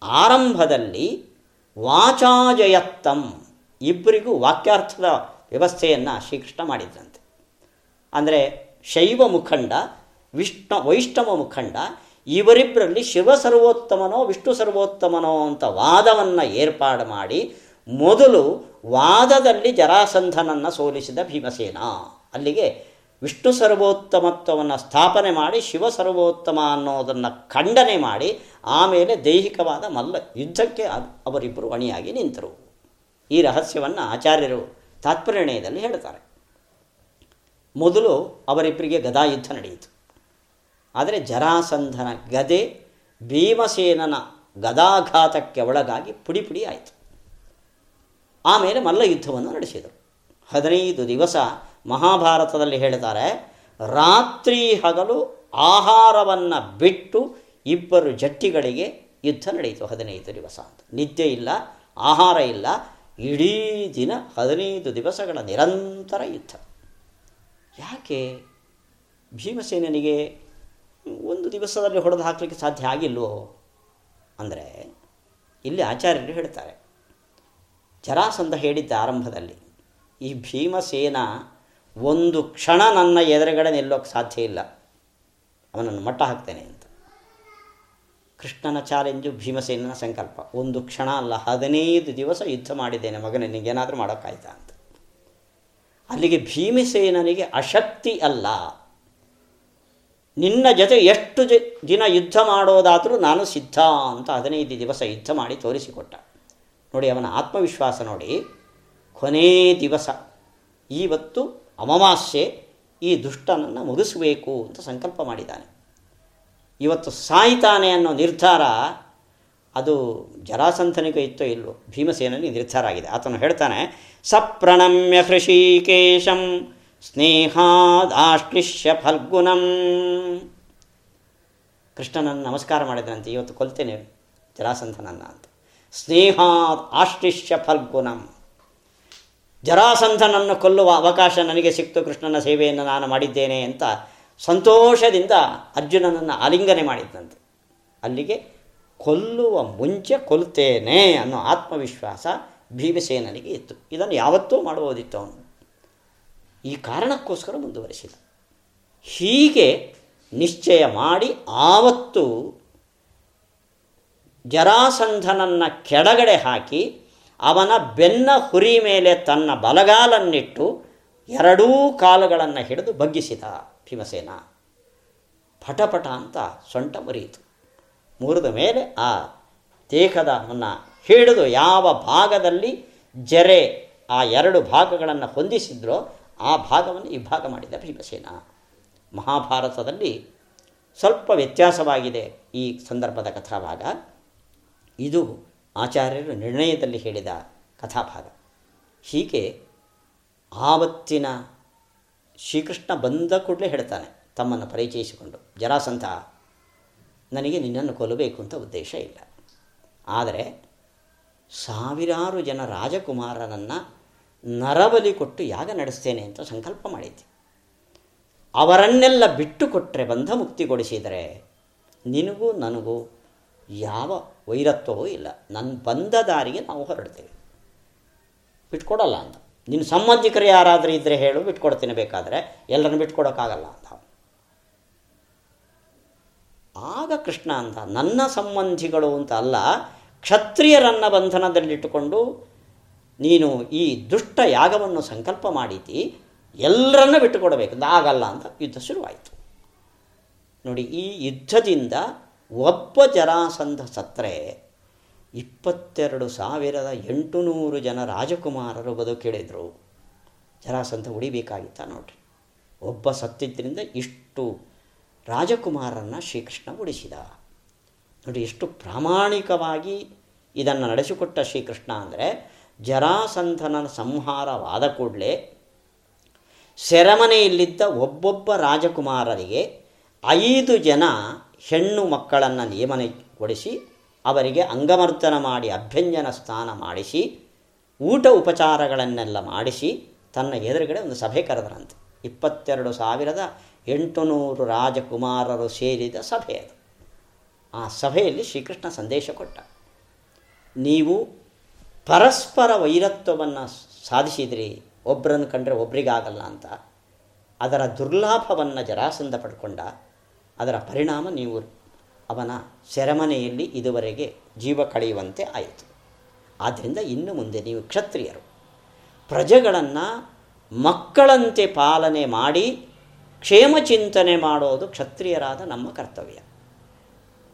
ಆರಂಭದಲ್ಲಿ ವಾಚಾಜಯತ್ತಂ ಇಬ್ಬರಿಗೂ ವಾಕ್ಯಾರ್ಥದ ವ್ಯವಸ್ಥೆಯನ್ನು ಶ್ರೀಕೃಷ್ಣ ಮಾಡಿದ್ರಂತೆ. ಅಂದರೆ ಶೈವ ಮುಖಂಡ, ವಿಷ್ಣು, ವೈಷ್ಣವ ಮುಖಂಡ, ಇವರಿಬ್ಬರಲ್ಲಿ ಶಿವ ಸರ್ವೋತ್ತಮನೋ, ವಿಷ್ಣು ಸರ್ವೋತ್ತಮನೋ ಅಂತ ವಾದವನ್ನು ಏರ್ಪಾಡು ಮಾಡಿ ಮೊದಲು ವಾದದಲ್ಲಿ ಜರಾಸಂಧನನ್ನು ಸೋಲಿಸಿದ ಭೀಮಸೇನ. ಅಲ್ಲಿಗೆ ವಿಷ್ಣು ಸರ್ವೋತ್ತಮತ್ವವನ್ನು ಸ್ಥಾಪನೆ ಮಾಡಿ ಶಿವ ಸರ್ವೋತ್ತಮ ಅನ್ನೋದನ್ನು ಖಂಡನೆ ಮಾಡಿ ಆಮೇಲೆ ದೈಹಿಕವಾದ ಮಲ್ಲ ಯುದ್ಧಕ್ಕೆ ಅವರಿಬ್ಬರು ಅಣಿಯಾಗಿ ನಿಂತರು. ಈ ರಹಸ್ಯವನ್ನು ಆಚಾರ್ಯರು ತಾತ್ಪರ್ಯಣಯದಲ್ಲಿ ಹೇಳ್ತಾರೆ. ಮೊದಲು ಅವರಿಬ್ಬರಿಗೆ ಗದಾಯುದ್ಧ ನಡೆಯಿತು. ಆದರೆ ಜರಾಸಂಧನ ಗದೆ ಭೀಮಸೇನನ ಗದಾಘಾತಕ್ಕೆ ಒಳಗಾಗಿ ಪುಡಿ ಪುಡಿ ಆಯಿತು. ಆಮೇಲೆ ಮಲ್ಲ ಯುದ್ಧವನ್ನು ನಡೆಸಿದರು. ಹದಿನೈದು ದಿವಸ ಮಹಾಭಾರತದಲ್ಲಿ ಹೇಳ್ತಾರೆ ರಾತ್ರಿ ಹಗಲು ಆಹಾರವನ್ನು ಬಿಟ್ಟು ಇಬ್ಬರು ಜಟ್ಟಿಗಳಿಗೆ ಯುದ್ಧ ನಡೆಯಿತು ಹದಿನೈದು ದಿವಸ ಅಂತ. ನಿದ್ದೆ ಇಲ್ಲ, ಆಹಾರ ಇಲ್ಲ, ಇಡೀ ದಿನ ಹದಿನೈದು ದಿವಸಗಳ ನಿರಂತರ ಯುದ್ಧ. ಯಾಕೆ? ಭೀಮಸೇನನಿಗೆ ಒಂದು ದಿವಸದಲ್ಲಿ ಹೊಡೆದು ಹಾಕಲಿಕ್ಕೆ ಸಾಧ್ಯ ಆಗಿಲ್ವೋ? ಅಂದರೆ ಇಲ್ಲಿ ಆಚಾರ್ಯರು ಹೇಳ್ತಾರೆ ಜರಾಸಂಧ ಹೇಳಿದ್ದ ಆರಂಭದಲ್ಲಿ, ಈ ಭೀಮಸೇನ ಒಂದು ಕ್ಷಣ ನನ್ನ ಎದುರುಗಡೆ ನಿಲ್ಲೋಕ್ಕೆ ಸಾಧ್ಯ ಇಲ್ಲ. ಅವನನ್ನು ಮಟ್ಟ ಹಾಕ್ತೇನೆ ಅಂತ. ಕೃಷ್ಣನ ಚಾಲೆಂಜು ಭೀಮಸೇನನ ಸಂಕಲ್ಪ. ಒಂದು ಕ್ಷಣ ಅಲ್ಲ, ಹದಿನೈದು ದಿವಸ ಯುದ್ಧ ಮಾಡಿದ್ದೇನೆ ಮಗನೇ ನಿನಗೇನಾದರೂ ಮಾಡೋಕ್ಕಾಯ್ತಾ ಅಂತ. ಅಲ್ಲಿಗೆ ಭೀಮಸೇನನಿಗೆ ಅಶಕ್ತಿ ಅಲ್ಲ. ನಿನ್ನ ಜೊತೆ ಎಷ್ಟು ದಿನ ಯುದ್ಧ ಮಾಡೋದಾದರೂ ನಾನು ಸಿದ್ಧ ಅಂತ ಹದಿನೈದು ದಿವಸ ಯುದ್ಧ ಮಾಡಿ ತೋರಿಸಿಕೊಟ್ಟ. ನೋಡಿ ಅವನ ಆತ್ಮವಿಶ್ವಾಸ ನೋಡಿ. ಕೊನೇ ದಿವಸ ಇವತ್ತು ಅಮಾವಾಸ್ಯೆ, ಈ ದುಷ್ಟನನ್ನು ಮುಗಿಸಬೇಕು ಅಂತ ಸಂಕಲ್ಪ ಮಾಡಿದ್ದಾನೆ. ಇವತ್ತು ಸಾಯಿತಾನೆ ಅನ್ನೋ ನಿರ್ಧಾರ ಅದು ಜರಾಸಂಥನಿಗೂ ಇತ್ತೋ ಇಲ್ಲೋ ಭೀಮಸೇನಿಗೆ ನಿರ್ಧಾರ ಆಗಿದೆ. ಆತನು ಹೇಳ್ತಾನೆ, ಸಪ್ರಣಮ್ಯ ಹೃಷಿಕೇಶಂ ಸ್ನೇಹಾದಾಶ್ಲಿಷ್ಯ ಫಲ್ಗುಣಂ ಕೃಷ್ಣನನ್ನು ನಮಸ್ಕಾರ ಮಾಡಿದ್ರಂತೆ, ಇವತ್ತು ಕೊಲ್ತೇನೆ ಜರಾಸಂಧನನ್ನು ಅಂತ. ಸ್ನೇಹಾತ್ ಆಶ್ಲಿಷ್ಯ ಫಲ್ಗುಣಂ ಜರಾಸಂಧನನ್ನು ಕೊಲ್ಲುವ ಅವಕಾಶ ನನಗೆ ಸಿಕ್ತು, ಕೃಷ್ಣನ ಸೇವೆಯನ್ನು ನಾನು ಮಾಡಿದ್ದೇನೆ ಅಂತ ಸಂತೋಷದಿಂದ ಅರ್ಜುನನನ್ನು ಆಲಿಂಗನೆ ಮಾಡಿದ್ದಂತೆ. ಅಲ್ಲಿಗೆ ಕೊಲ್ಲುವ ಮುಂಚೆ ಕೊಲ್ತೇನೆ ಅನ್ನೋ ಆತ್ಮವಿಶ್ವಾಸ ಭೀಮಸೇನನಿಗೆ ಇತ್ತು. ಇದನ್ನು ಯಾವತ್ತೂ ಮಾಡುವುದಿತ್ತು ಅವನು. ಈ ಕಾರಣಕ್ಕೋಸ್ಕರ ಮುಂದುವರೆಸಿದ. ಹೀಗೆ ನಿಶ್ಚಯ ಮಾಡಿ ಆವತ್ತು ಜರಾಸಂಧನನ್ನು ಕೆಳಗಡೆ ಹಾಕಿ ಅವನ ಬೆನ್ನ ಹುರಿ ಮೇಲೆ ತನ್ನ ಬಲಗಾಲನ್ನಿಟ್ಟು ಎರಡೂ ಕಾಲುಗಳನ್ನು ಹಿಡಿದು ಬಗ್ಗಿಸಿದ ಭೀಮಸೇನ. ಪಟಪಟ ಅಂತ ಸೊಂಟ ಮುರಿಯಿತು. ಮುರಿದ ಮೇಲೆ ಆ ದೇಹದವನ್ನು ಹಿಡಿದು ಯಾವ ಭಾಗದಲ್ಲಿ ಜರೆ ಆ ಎರಡು ಭಾಗಗಳನ್ನು ಹೊಂದಿಸಿದ್ರೋ ಆ ಭಾಗವನ್ನು ಇಬ್ಬಾಗ ಮಾಡಿದ ಭೀಮಸೇನ. ಮಹಾಭಾರತದಲ್ಲಿ ಸ್ವಲ್ಪ ವ್ಯತ್ಯಾಸವಾಗಿದೆ ಈ ಸಂದರ್ಭದ ಕಥಾಭಾಗ. ಇದು ಆಚಾರ್ಯರು ನಿರ್ಣಯದಲ್ಲಿ ಹೇಳಿದ ಕಥಾಭಾಗ. ಹೀಗೆ ಆವತ್ತಿನ ಶ್ರೀಕೃಷ್ಣ ಬಂದ ಕೂಡಲೇ ಹೇಳ್ತಾನೆ, ತಮ್ಮನ್ನು ಪರಿಚಯಿಸಿಕೊಂಡು, ಜರಾಸಂಧ, ನನಗೆ ನಿನ್ನನ್ನು ಕೊಲ್ಲಬೇಕು ಅಂತ ಉದ್ದೇಶ ಇಲ್ಲ. ಆದರೆ ಸಾವಿರಾರು ಜನ ರಾಜಕುಮಾರನನ್ನು ನರಬಲಿ ಕೊಟ್ಟು ಯಾಗ ನಡೆಸ್ತೇನೆ ಅಂತ ಸಂಕಲ್ಪ ಮಾಡಿದ್ದೆ. ಅವರನ್ನೆಲ್ಲ ಬಿಟ್ಟು ಕೊಟ್ಟರೆ ಬಂಧ ಮುಕ್ತಿಗೊಳಿಸಿದರೆ ನಿನಗೂ ನನಗೂ ಯಾವ ವೈರತ್ವವೂ ಇಲ್ಲ. ನನ್ನ ಬಂದ ದಾರಿಗೆ ನಾವು ಹೊರಡ್ತೇವೆ. ಬಿಟ್ಕೊಡಲ್ಲ ಅಂತ. ನಿನ್ನ ಸಂಬಂಧಿಕರು ಯಾರಾದರೂ ಇದ್ದರೆ ಹೇಳು, ಬಿಟ್ಕೊಡ್ತೀನಿ ಬೇಕಾದರೆ. ಎಲ್ಲರನ್ನು ಬಿಟ್ಕೊಡೋಕ್ಕಾಗಲ್ಲ ಅಂತ. ಆಗ ಕೃಷ್ಣ ಅಂತ, ನನ್ನ ಸಂಬಂಧಿಗಳು ಅಂತ ಅಲ್ಲ, ಕ್ಷತ್ರಿಯರನ್ನ ಬಂಧನದಲ್ಲಿಟ್ಟುಕೊಂಡು ನೀನು ಈ ದುಷ್ಟ ಯಾಗವನ್ನು ಸಂಕಲ್ಪ ಮಾಡಿತಿ ಎಲ್ಲರನ್ನ ಬಿಟ್ಟುಕೊಡಬೇಕು. ಆಗಲ್ಲ ಅಂತ ಯುದ್ಧ ಶುರುವಾಯಿತು. ನೋಡಿ, ಈ ಯುದ್ಧದಿಂದ ಒಬ್ಬ ಜರಾಸಂಧ ಸತ್ತರೆ ಇಪ್ಪತ್ತೆರಡು ಸಾವಿರದ ಎಂಟುನೂರು ಜನ ರಾಜಕುಮಾರರು ಬದುಕಿಳಿದರು. ಜರಾಸಂಧ ಉಳಿಬೇಕಾಗಿತ್ತ ನೋಡ್ರಿ. ಒಬ್ಬ ಸತ್ತಿದ್ದರಿಂದ ಇಷ್ಟು ರಾಜಕುಮಾರರನ್ನು ಶ್ರೀಕೃಷ್ಣ ಉಳಿಸಿದ. ನೋಡಿ ಎಷ್ಟು ಪ್ರಾಮಾಣಿಕವಾಗಿ ಇದನ್ನು ನಡೆಸಿಕೊಟ್ಟ ಶ್ರೀಕೃಷ್ಣ ಅಂದರೆ ಜರಾಸಂಧನ ಸಂಹಾರವಾದ ಕೂಡಲೇ ಸೆರೆಮನೆಯಲ್ಲಿದ್ದ ಒಬ್ಬೊಬ್ಬ ರಾಜಕುಮಾರರಿಗೆ ಐದು ಜನ ಹೆಣ್ಣು ಮಕ್ಕಳನ್ನು ನಿಯಮನಗೊಳಿಸಿ ಅವರಿಗೆ ಅಂಗಮರ್ದನ ಮಾಡಿ, ಅಭ್ಯಂಜನ ಸ್ನಾನ ಮಾಡಿಸಿ, ಊಟ ಉಪಚಾರಗಳನ್ನೆಲ್ಲ ಮಾಡಿಸಿ, ತನ್ನ ಎದುರುಗಡೆ ಒಂದು ಸಭೆ ಕರೆದರಂತೆ. ಇಪ್ಪತ್ತೆರಡು ಸಾವಿರದ ಎಂಟುನೂರು ರಾಜಕುಮಾರರು ಸೇರಿದ ಸಭೆ ಅದು. ಆ ಸಭೆಯಲ್ಲಿ ಶ್ರೀಕೃಷ್ಣ ಸಂದೇಶ ಕೊಟ್ಟ. ನೀವು ಪರಸ್ಪರ ವೈರತ್ವವನ್ನು ಸಾಧಿಸಿದ್ರಿ ಒಬ್ಬರನ್ನು ಕಂಡ್ರೆ ಒಬ್ರಿಗಾಗಲ್ಲ ಅಂತ. ಅದರ ದುರ್ಲಾಭವನ್ನು ಜರಾಸಂದ ಪಡ್ಕೊಂಡ. ಅದರ ಪರಿಣಾಮ ನೀವು ಅವನ ಸೆರೆಮನೆಯಲ್ಲಿ ಇದುವರೆಗೆ ಜೀವ ಕಳೆಯುವಂತೆ ಆಯಿತು. ಆದ್ದರಿಂದ ಇನ್ನು ಮುಂದೆ ನೀವು ಕ್ಷತ್ರಿಯರು. ಪ್ರಜೆಗಳನ್ನು ಮಕ್ಕಳಂತೆ ಪಾಲನೆ ಮಾಡಿ ಕ್ಷೇಮ ಚಿಂತನೆ ಮಾಡೋದು ಕ್ಷತ್ರಿಯರಾದ ನಮ್ಮ ಕರ್ತವ್ಯ.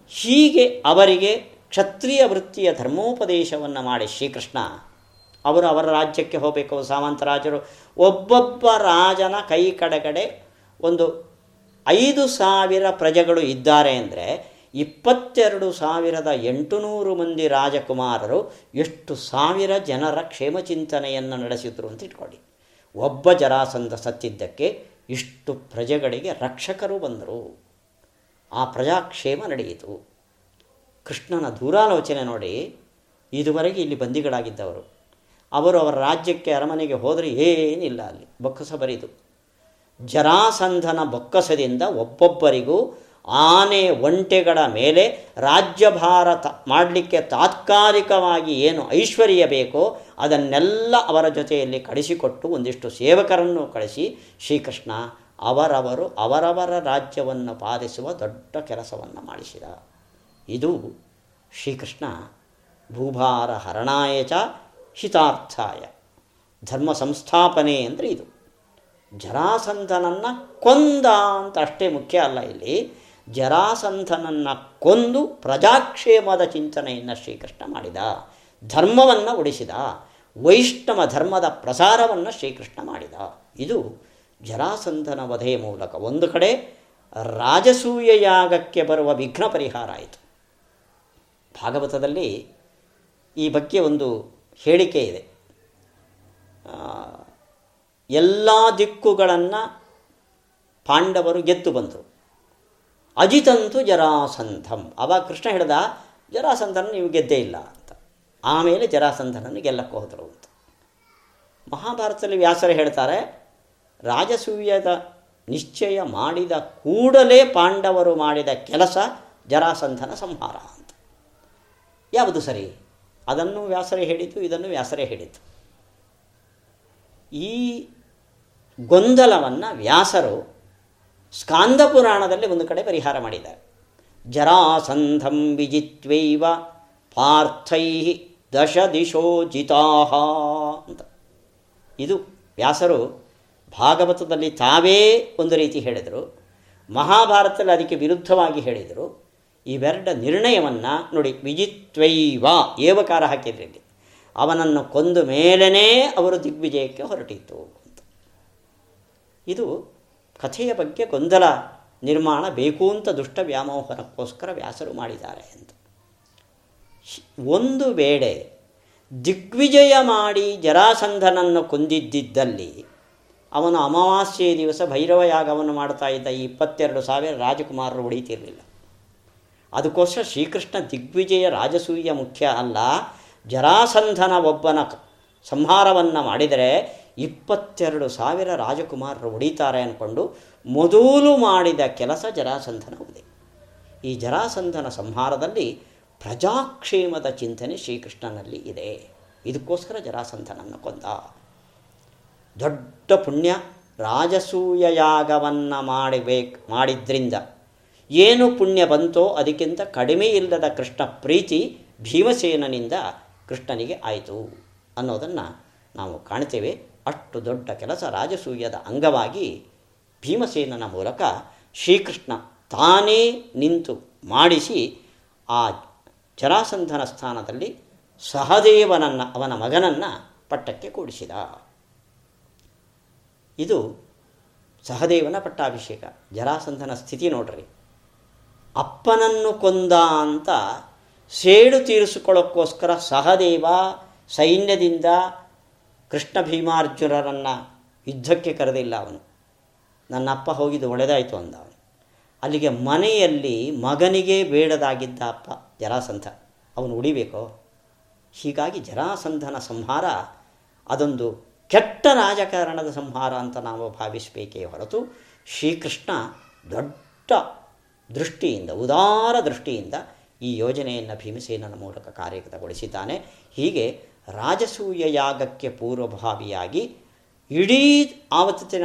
ಹೀಗೆ ಅವರಿಗೆ ಕ್ಷತ್ರಿಯ ವೃತ್ತಿಯ ಧರ್ಮೋಪದೇಶವನ್ನು ಮಾಡಿ ಶ್ರೀಕೃಷ್ಣ, ಅವರು ಅವರ ರಾಜ್ಯಕ್ಕೆ ಹೋಗಬೇಕು. ಸಾಮಂತರಾಜರು ಒಬ್ಬೊಬ್ಬ ರಾಜನ ಕೈ ಕಡೆಗಡೆ ಒಂದು ಐದು ಸಾವಿರ ಪ್ರಜೆಗಳು ಇದ್ದಾರೆ ಅಂದರೆ ಇಪ್ಪತ್ತೆರಡು ಸಾವಿರದ ಎಂಟುನೂರು ಮಂದಿ ರಾಜಕುಮಾರರು ಎಷ್ಟು ಸಾವಿರ ಜನರ ಕ್ಷೇಮ ಚಿಂತನೆಯನ್ನು ನಡೆಸಿದರು ಅಂತ ಇಟ್ಕೊಳ್ಳಿ. ಒಬ್ಬ ಜರಾಸಂಧ ಸತ್ತಿದ್ದಕ್ಕೆ ಇಷ್ಟು ಪ್ರಜೆಗಳಿಗೆ ರಕ್ಷಕರು ಬಂದರು. ಆ ಪ್ರಜಾಕ್ಷೇಮ ನಡೆಯಿತು. ಕೃಷ್ಣನ ದೂರಾಲೋಚನೆ ನೋಡಿ, ಇದುವರೆಗೆ ಇಲ್ಲಿ ಬಂದಿಗಳಾಗಿದ್ದವರು ಅವರು ಅವರ ರಾಜ್ಯಕ್ಕೆ ಅರಮನೆಗೆ ಹೋದರೆ ಏನಿಲ್ಲ ಅಲ್ಲಿ, ಬೊಕ್ಕಸ ಬರಿದು. ಜರಾಸಂಧನ ಬೊಕ್ಕಸದಿಂದ ಒಬ್ಬೊಬ್ಬರಿಗೂ ಆನೆ ಒಂಟೆಗಳ ಮೇಲೆ ರಾಜ್ಯಭಾರ ತ ಮಾಡಲಿಕ್ಕೆ ತಾತ್ಕಾಲಿಕವಾಗಿ ಏನು ಐಶ್ವರ್ಯ ಬೇಕೋ ಅದನ್ನೆಲ್ಲ ಅವರ ಜೊತೆಯಲ್ಲಿ ಕಳಿಸಿಕೊಟ್ಟು ಒಂದಿಷ್ಟು ಸೇವಕರನ್ನು ಕಳಿಸಿ ಶ್ರೀಕೃಷ್ಣ ಅವರವರು ಅವರವರ ರಾಜ್ಯವನ್ನು ಪಾಲಿಸುವ ದೊಡ್ಡ ಕೆಲಸವನ್ನು ಮಾಡಿಸಿದ. ಇದು ಶ್ರೀಕೃಷ್ಣ ಭೂಭಾರ ಹರಣಾಯ ಚ ಹಿತಾರ್ಥಾಯ. ಧರ್ಮ ಸಂಸ್ಥಾಪನೆ ಅಂದರೆ ಇದು. ಜರಾಸಂಧನನ್ನು ಕೊಂದ ಅಂತ ಅಷ್ಟೇ ಮುಖ್ಯ ಅಲ್ಲ ಇಲ್ಲಿ. ಜರಾಸಂಧನನ್ನು ಕೊಂದು ಪ್ರಜಾಕ್ಷೇಮದ ಚಿಂತನೆಯನ್ನು ಶ್ರೀಕೃಷ್ಣ ಮಾಡಿದ. ಧರ್ಮವನ್ನು ಉಳಿಸಿದ. ವೈಷ್ಣವ ಧರ್ಮದ ಪ್ರಸಾರವನ್ನು ಶ್ರೀಕೃಷ್ಣ ಮಾಡಿದ. ಇದು ಜರಾಸಂಧನ ವಧೆಯ ಮೂಲಕ. ಒಂದು ಕಡೆ ರಾಜಸೂಯ ಯಾಗಕ್ಕೆ ಬರುವ ವಿಘ್ನ ಪರಿಹಾರ ಆಯಿತು. ಭಾಗವತದಲ್ಲಿ ಈ ಬಗ್ಗೆ ಒಂದು ಹೇಳಿಕೆ ಇದೆ. ಎಲ್ಲ ದಿಕ್ಕುಗಳನ್ನು ಪಾಂಡವರು ಗೆದ್ದು ಬಂದರು. ಅಜಿತಂತು ಜರಾಸಂಧಂ. ಅವಾಗ ಕೃಷ್ಣ ಹೇಳಿದ, ಜರಾಸಂಧನ ನೀವು ಗೆದ್ದೇ ಇಲ್ಲ ಅಂತ. ಆಮೇಲೆ ಜರಾಸಂಧನನ್ನು ಗೆಲ್ಲಕ್ಕೆ ಹೋದರು ಅಂತ. ಮಹಾಭಾರತದಲ್ಲಿ ವ್ಯಾಸರು ಹೇಳ್ತಾರೆ, ರಾಜಸೂಯದ ನಿಶ್ಚಯ ಮಾಡಿದ ಕೂಡಲೇ ಪಾಂಡವರು ಮಾಡಿದ ಕೆಲಸ ಜರಾಸಂಧನ ಸಂಹಾರ ಅಂತ. ಯಾವುದು ಸರಿ? ಅದನ್ನು ವ್ಯಾಸರೇ ಹೇಳಿತು ಇದನ್ನು ವ್ಯಾಸರೇ ಹೇಳಿತು ಈ ಗೊಂದಲವನ್ನು ವ್ಯಾಸರು ಸ್ಕಾಂದ ಪುರಾಣದಲ್ಲಿ ಒಂದು ಕಡೆ ಪರಿಹಾರ ಮಾಡಿದ್ದಾರೆ. ಜರಾಸಂಧಂ ವಿಜಿತ್ವೈವ ಪಾರ್ಥೈ ದಶ ದಿಶೋ ಅಂತ. ಇದು ವ್ಯಾಸರು ಭಾಗವತದಲ್ಲಿ ತಾವೇ ಒಂದು ರೀತಿ ಹೇಳಿದರು. ಮಹಾಭಾರತದಲ್ಲಿ ಅದಕ್ಕೆ ವಿರುದ್ಧವಾಗಿ ಹೇಳಿದರು. ಇವೆರಡ ನಿರ್ಣಯವನ್ನು ನೋಡಿ, ವಿಜಿತ್ವೈವ ಏವಕಾರ ಹಾಕಿದ್ರಿ ಇಲ್ಲಿ ಅವನನ್ನು ಕೊಂದು ಮೇಲೇ ಅವರು ದಿಗ್ವಿಜಯಕ್ಕೆ ಹೊರಟಿತ್ತು. ಅಂತ ಇದು ಕಥೆಯ ಬಗ್ಗೆ ಗೊಂದಲ ನಿರ್ಮಾಣ ಬೇಕು ಅಂತ ದುಷ್ಟ ವ್ಯಾಮೋಹನಕ್ಕೋಸ್ಕರ ವ್ಯಾಸರು ಮಾಡಿದ್ದಾರೆ ಅಂತ. ಒಂದು ವೇಳೆ ದಿಗ್ವಿಜಯ ಮಾಡಿ ಜರಾಸಂಧನನ್ನು ಕೊಂದಿದ್ದಲ್ಲಿ ಅವನು ಅಮಾವಾಸ್ಯೆ ದಿವಸ ಭೈರವ ಯಾಗವನ್ನು ಮಾಡ್ತಾ ಇದ್ದ ಈ ಇಪ್ಪತ್ತೆರಡು ಸಾವಿರ ರಾಜಕುಮಾರರು ಉಳಿತಿರಲಿಲ್ಲ. ಅದಕ್ಕೋಸ್ಕರ ಶ್ರೀಕೃಷ್ಣ ದಿಗ್ವಿಜಯ ರಾಜಸೂಯ ಮುಖ್ಯ ಅಲ್ಲ ಜರಾಸಂಧನ ಒಬ್ಬನ ಸಂಹಾರವನ್ನು ಮಾಡಿದರೆ ಇಪ್ಪತ್ತೆರಡು ಸಾವಿರ ರಾಜಕುಮಾರರು ಹೊಡಿತಾರೆ ಅಂದ್ಕೊಂಡು ಮೊದಲು ಮಾಡಿದ ಕೆಲಸ ಜರಾಸಂಧನವಿದೆ ಈ ಜರಾಸಂಧನ ಸಂಹಾರದಲ್ಲಿ ಪ್ರಜಾಕ್ಷೇಮದ ಚಿಂತನೆ ಶ್ರೀಕೃಷ್ಣನಲ್ಲಿ ಇದೆ. ಇದಕ್ಕೋಸ್ಕರ ಜರಾಸಂಧನನ್ನು ಕೊಂದ. ದೊಡ್ಡ ಪುಣ್ಯ, ರಾಜಸೂಯ ಯಾಗವನ್ನು ಮಾಡಬೇಕು, ಮಾಡಿದ್ರಿಂದ ಏನು ಪುಣ್ಯ ಬಂತೋ ಅದಕ್ಕಿಂತ ಕಡಿಮೆ ಇಲ್ಲದ ಕೃಷ್ಣ ಪ್ರೀತಿ ಭೀಮಸೇನನಿಂದ ಕೃಷ್ಣನಿಗೆ ಆಯಿತು ಅನ್ನೋದನ್ನು ನಾವು ಕಾಣ್ತೇವೆ. ಅಷ್ಟು ದೊಡ್ಡ ಕೆಲಸ ರಾಜಸೂಯದ ಅಂಗವಾಗಿ ಭೀಮಸೇನನ ಮೂಲಕ ಶ್ರೀಕೃಷ್ಣ ತಾನೇ ನಿಂತು ಮಾಡಿಸಿ ಆ ಜರಾಸಂಧನ ಸ್ಥಾನದಲ್ಲಿ ಸಹದೇವನನ್ನು, ಅವನ ಮಗನನ್ನು ಪಟ್ಟಕ್ಕೆ ಕೂಡಿಸಿದ. ಇದು ಸಹದೇವನ ಪಟ್ಟಾಭಿಷೇಕ, ಜರಾಸಂಧನ ಸ್ಥಿತಿ ನೋಡ್ರಿ. ಅಪ್ಪನನ್ನು ಕೊಂದ ಅಂತ ಸೇಡು ತೀರಿಸಿಕೊಳ್ಳೋಕ್ಕೋಸ್ಕರ ಸಹದೇವ ಸೈನ್ಯದಿಂದ ಕೃಷ್ಣ ಭೀಮಾರ್ಜುನರನ್ನು ಯುದ್ಧಕ್ಕೆ ಕರೆದಿಲ್ಲ ಅವನು. ನನ್ನ ಅಪ್ಪ ಹೋಗಿದ್ದು ಒಳ್ಳೆದಾಯಿತು ಅಂದ ಅವನು. ಅಲ್ಲಿಗೆ ಮನೆಯಲ್ಲಿ ಮಗನಿಗೆ ಬೇಡದಾಗಿದ್ದ ಅಪ್ಪ ಜರಾಸಂಧ. ಅವನು ಉಳಿಬೇಕೋ ಹೀಗಾಗಿ ಜರಾಸಂಧನ ಸಂಹಾರ ಅದೊಂದು ಕೆಟ್ಟ ರಾಜಕಾರಣದ ಸಂಹಾರ ಅಂತ ನಾವು ಭಾವಿಸಬೇಕೇ ಹೊರತು ಶ್ರೀಕೃಷ್ಣ ದೊಡ್ಡ ದೃಷ್ಟಿಯಿಂದ, ಉದಾರ ದೃಷ್ಟಿಯಿಂದ ಈ ಯೋಜನೆಯನ್ನು ಭೀಮಸೇನನ ಮೂಲಕ ಕಾರ್ಯಗತಗೊಳಿಸಿದ್ದಾನೆ. ಹೀಗೆ ರಾಜಸೂಯ ಯಾಗಕ್ಕೆ ಪೂರ್ವಭಾವಿಯಾಗಿ ಇಡೀ ಆವತ್ತಿನ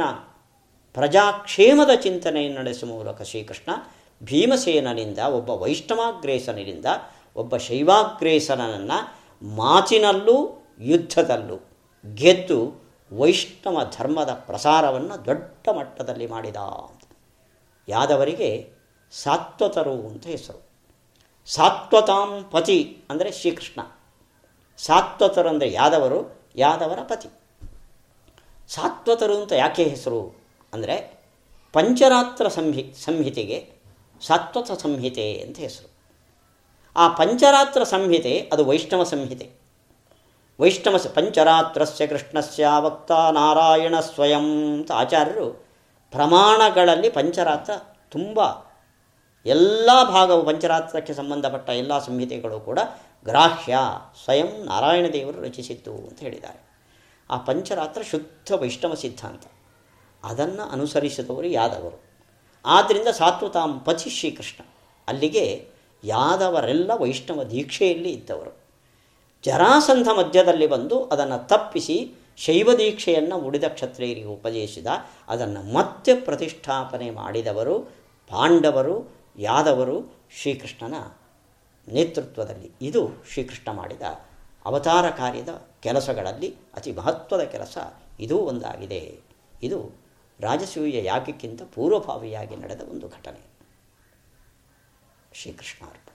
ಪ್ರಜಾಕ್ಷೇಮದ ಚಿಂತನೆಯನ್ನು ನಡೆಸುವ ಮೂಲಕ ಶ್ರೀಕೃಷ್ಣ ಭೀಮಸೇನನಿಂದ, ಒಬ್ಬ ವೈಷ್ಣವಾಗ್ರೇಸನಿಂದ, ಒಬ್ಬ ಶೈವಾಗ್ರೇಸನನ್ನು ಮಾತಿನಲ್ಲೂ ಯುದ್ಧದಲ್ಲೂ ಗೆದ್ದು ವೈಷ್ಣವ ಧರ್ಮದ ಪ್ರಸಾರವನ್ನು ದೊಡ್ಡ ಮಟ್ಟದಲ್ಲಿ ಮಾಡಿದ ಯಾದವರಿಗೆ ಸಾತ್ವತರು ಅಂತ ಹೆಸರು. ಸಾತ್ವತಾಂ ಪತಿ ಅಂದರೆ ಶ್ರೀಕೃಷ್ಣ. ಸಾತ್ವತರು ಅಂದರೆ ಯಾದವರು? ಯಾದವರ ಪತಿ. ಸಾತ್ವತರು ಅಂತ ಯಾಕೆ ಹೆಸರು? ಅಂದರೆ ಪಂಚರಾತ್ರ ಸಂಹಿ, ಸಂಹಿತೆಗೆ ಸಾತ್ವತ ಸಂಹಿತೆ ಅಂತ ಹೆಸರು. ಆ ಪಂಚರಾತ್ರ ಸಂಹಿತೆ ಅದು ವೈಷ್ಣವ ಸಂಹಿತೆ. ವೈಷ್ಣವ ಪಂಚರಾತ್ರಸ್ಯ ಕೃಷ್ಣಸ್ಯ ವಕ್ತ ನಾರಾಯಣ ಸ್ವಯಂ ಅಂತ ಆಚಾರ್ಯರು ಪ್ರಮಾಣಗಳಲ್ಲಿ ಪಂಚರಾತ್ರ ತುಂಬ ಎಲ್ಲ ಭಾಗವು ಪಂಚರಾತ್ರಕ್ಕೆ ಸಂಬಂಧಪಟ್ಟ ಎಲ್ಲ ಸಂಹಿತೆಗಳು ಕೂಡ ಗ್ರಾಹ್ಯ ಸ್ವಯಂ ನಾರಾಯಣ ದೇವರು ರಚಿಸಿದ್ದು ಅಂತ ಹೇಳಿದ್ದಾರೆ. ಆ ಪಂಚರಾತ್ರ ಶುದ್ಧ ವೈಷ್ಣವ ಸಿದ್ಧಾಂತ. ಅದನ್ನು ಅನುಸರಿಸಿದವರು ಯಾದವರು. ಆದ್ದರಿಂದ ಸಾತ್ವತಾಂ ಪತಿ ಶ್ರೀಕೃಷ್ಣ. ಅಲ್ಲಿಗೆ ಯಾದವರೆಲ್ಲ ವೈಷ್ಣವ ದೀಕ್ಷೆಯಲ್ಲಿ ಇದ್ದವರು. ಜರಾಸಂಧ ಮಧ್ಯದಲ್ಲಿ ಬಂದು ಅದನ್ನು ತಪ್ಪಿಸಿ ಶೈವ ದೀಕ್ಷೆಯನ್ನು ಉಳಿದ ಕ್ಷತ್ರಿಯರಿಗೆ ಉಪದೇಶಿಸಿದ ಅದನ್ನು ಮತ್ತೆ ಪ್ರತಿಷ್ಠಾಪನೆ ಮಾಡಿದವರು ಪಾಂಡವರು, ಯಾದವರು ಶ್ರೀಕೃಷ್ಣನ ನೇತೃತ್ವದಲ್ಲಿ ಇದು ಶ್ರೀಕೃಷ್ಣ ಮಾಡಿದ ಅವತಾರ ಕಾರ್ಯದ ಕೆಲಸಗಳಲ್ಲಿ ಅತಿ ಮಹತ್ವದ ಕೆಲಸ ಇದೂ ಒಂದಾಗಿದೆ. ಇದು ರಾಜಸೂಯ ಯಾಗಕ್ಕಿಂತ ಪೂರ್ವಭಾವಿಯಾಗಿ ನಡೆದ ಒಂದು ಘಟನೆ. ಶ್ರೀಕೃಷ್ಣ ಅರ್ಪಣ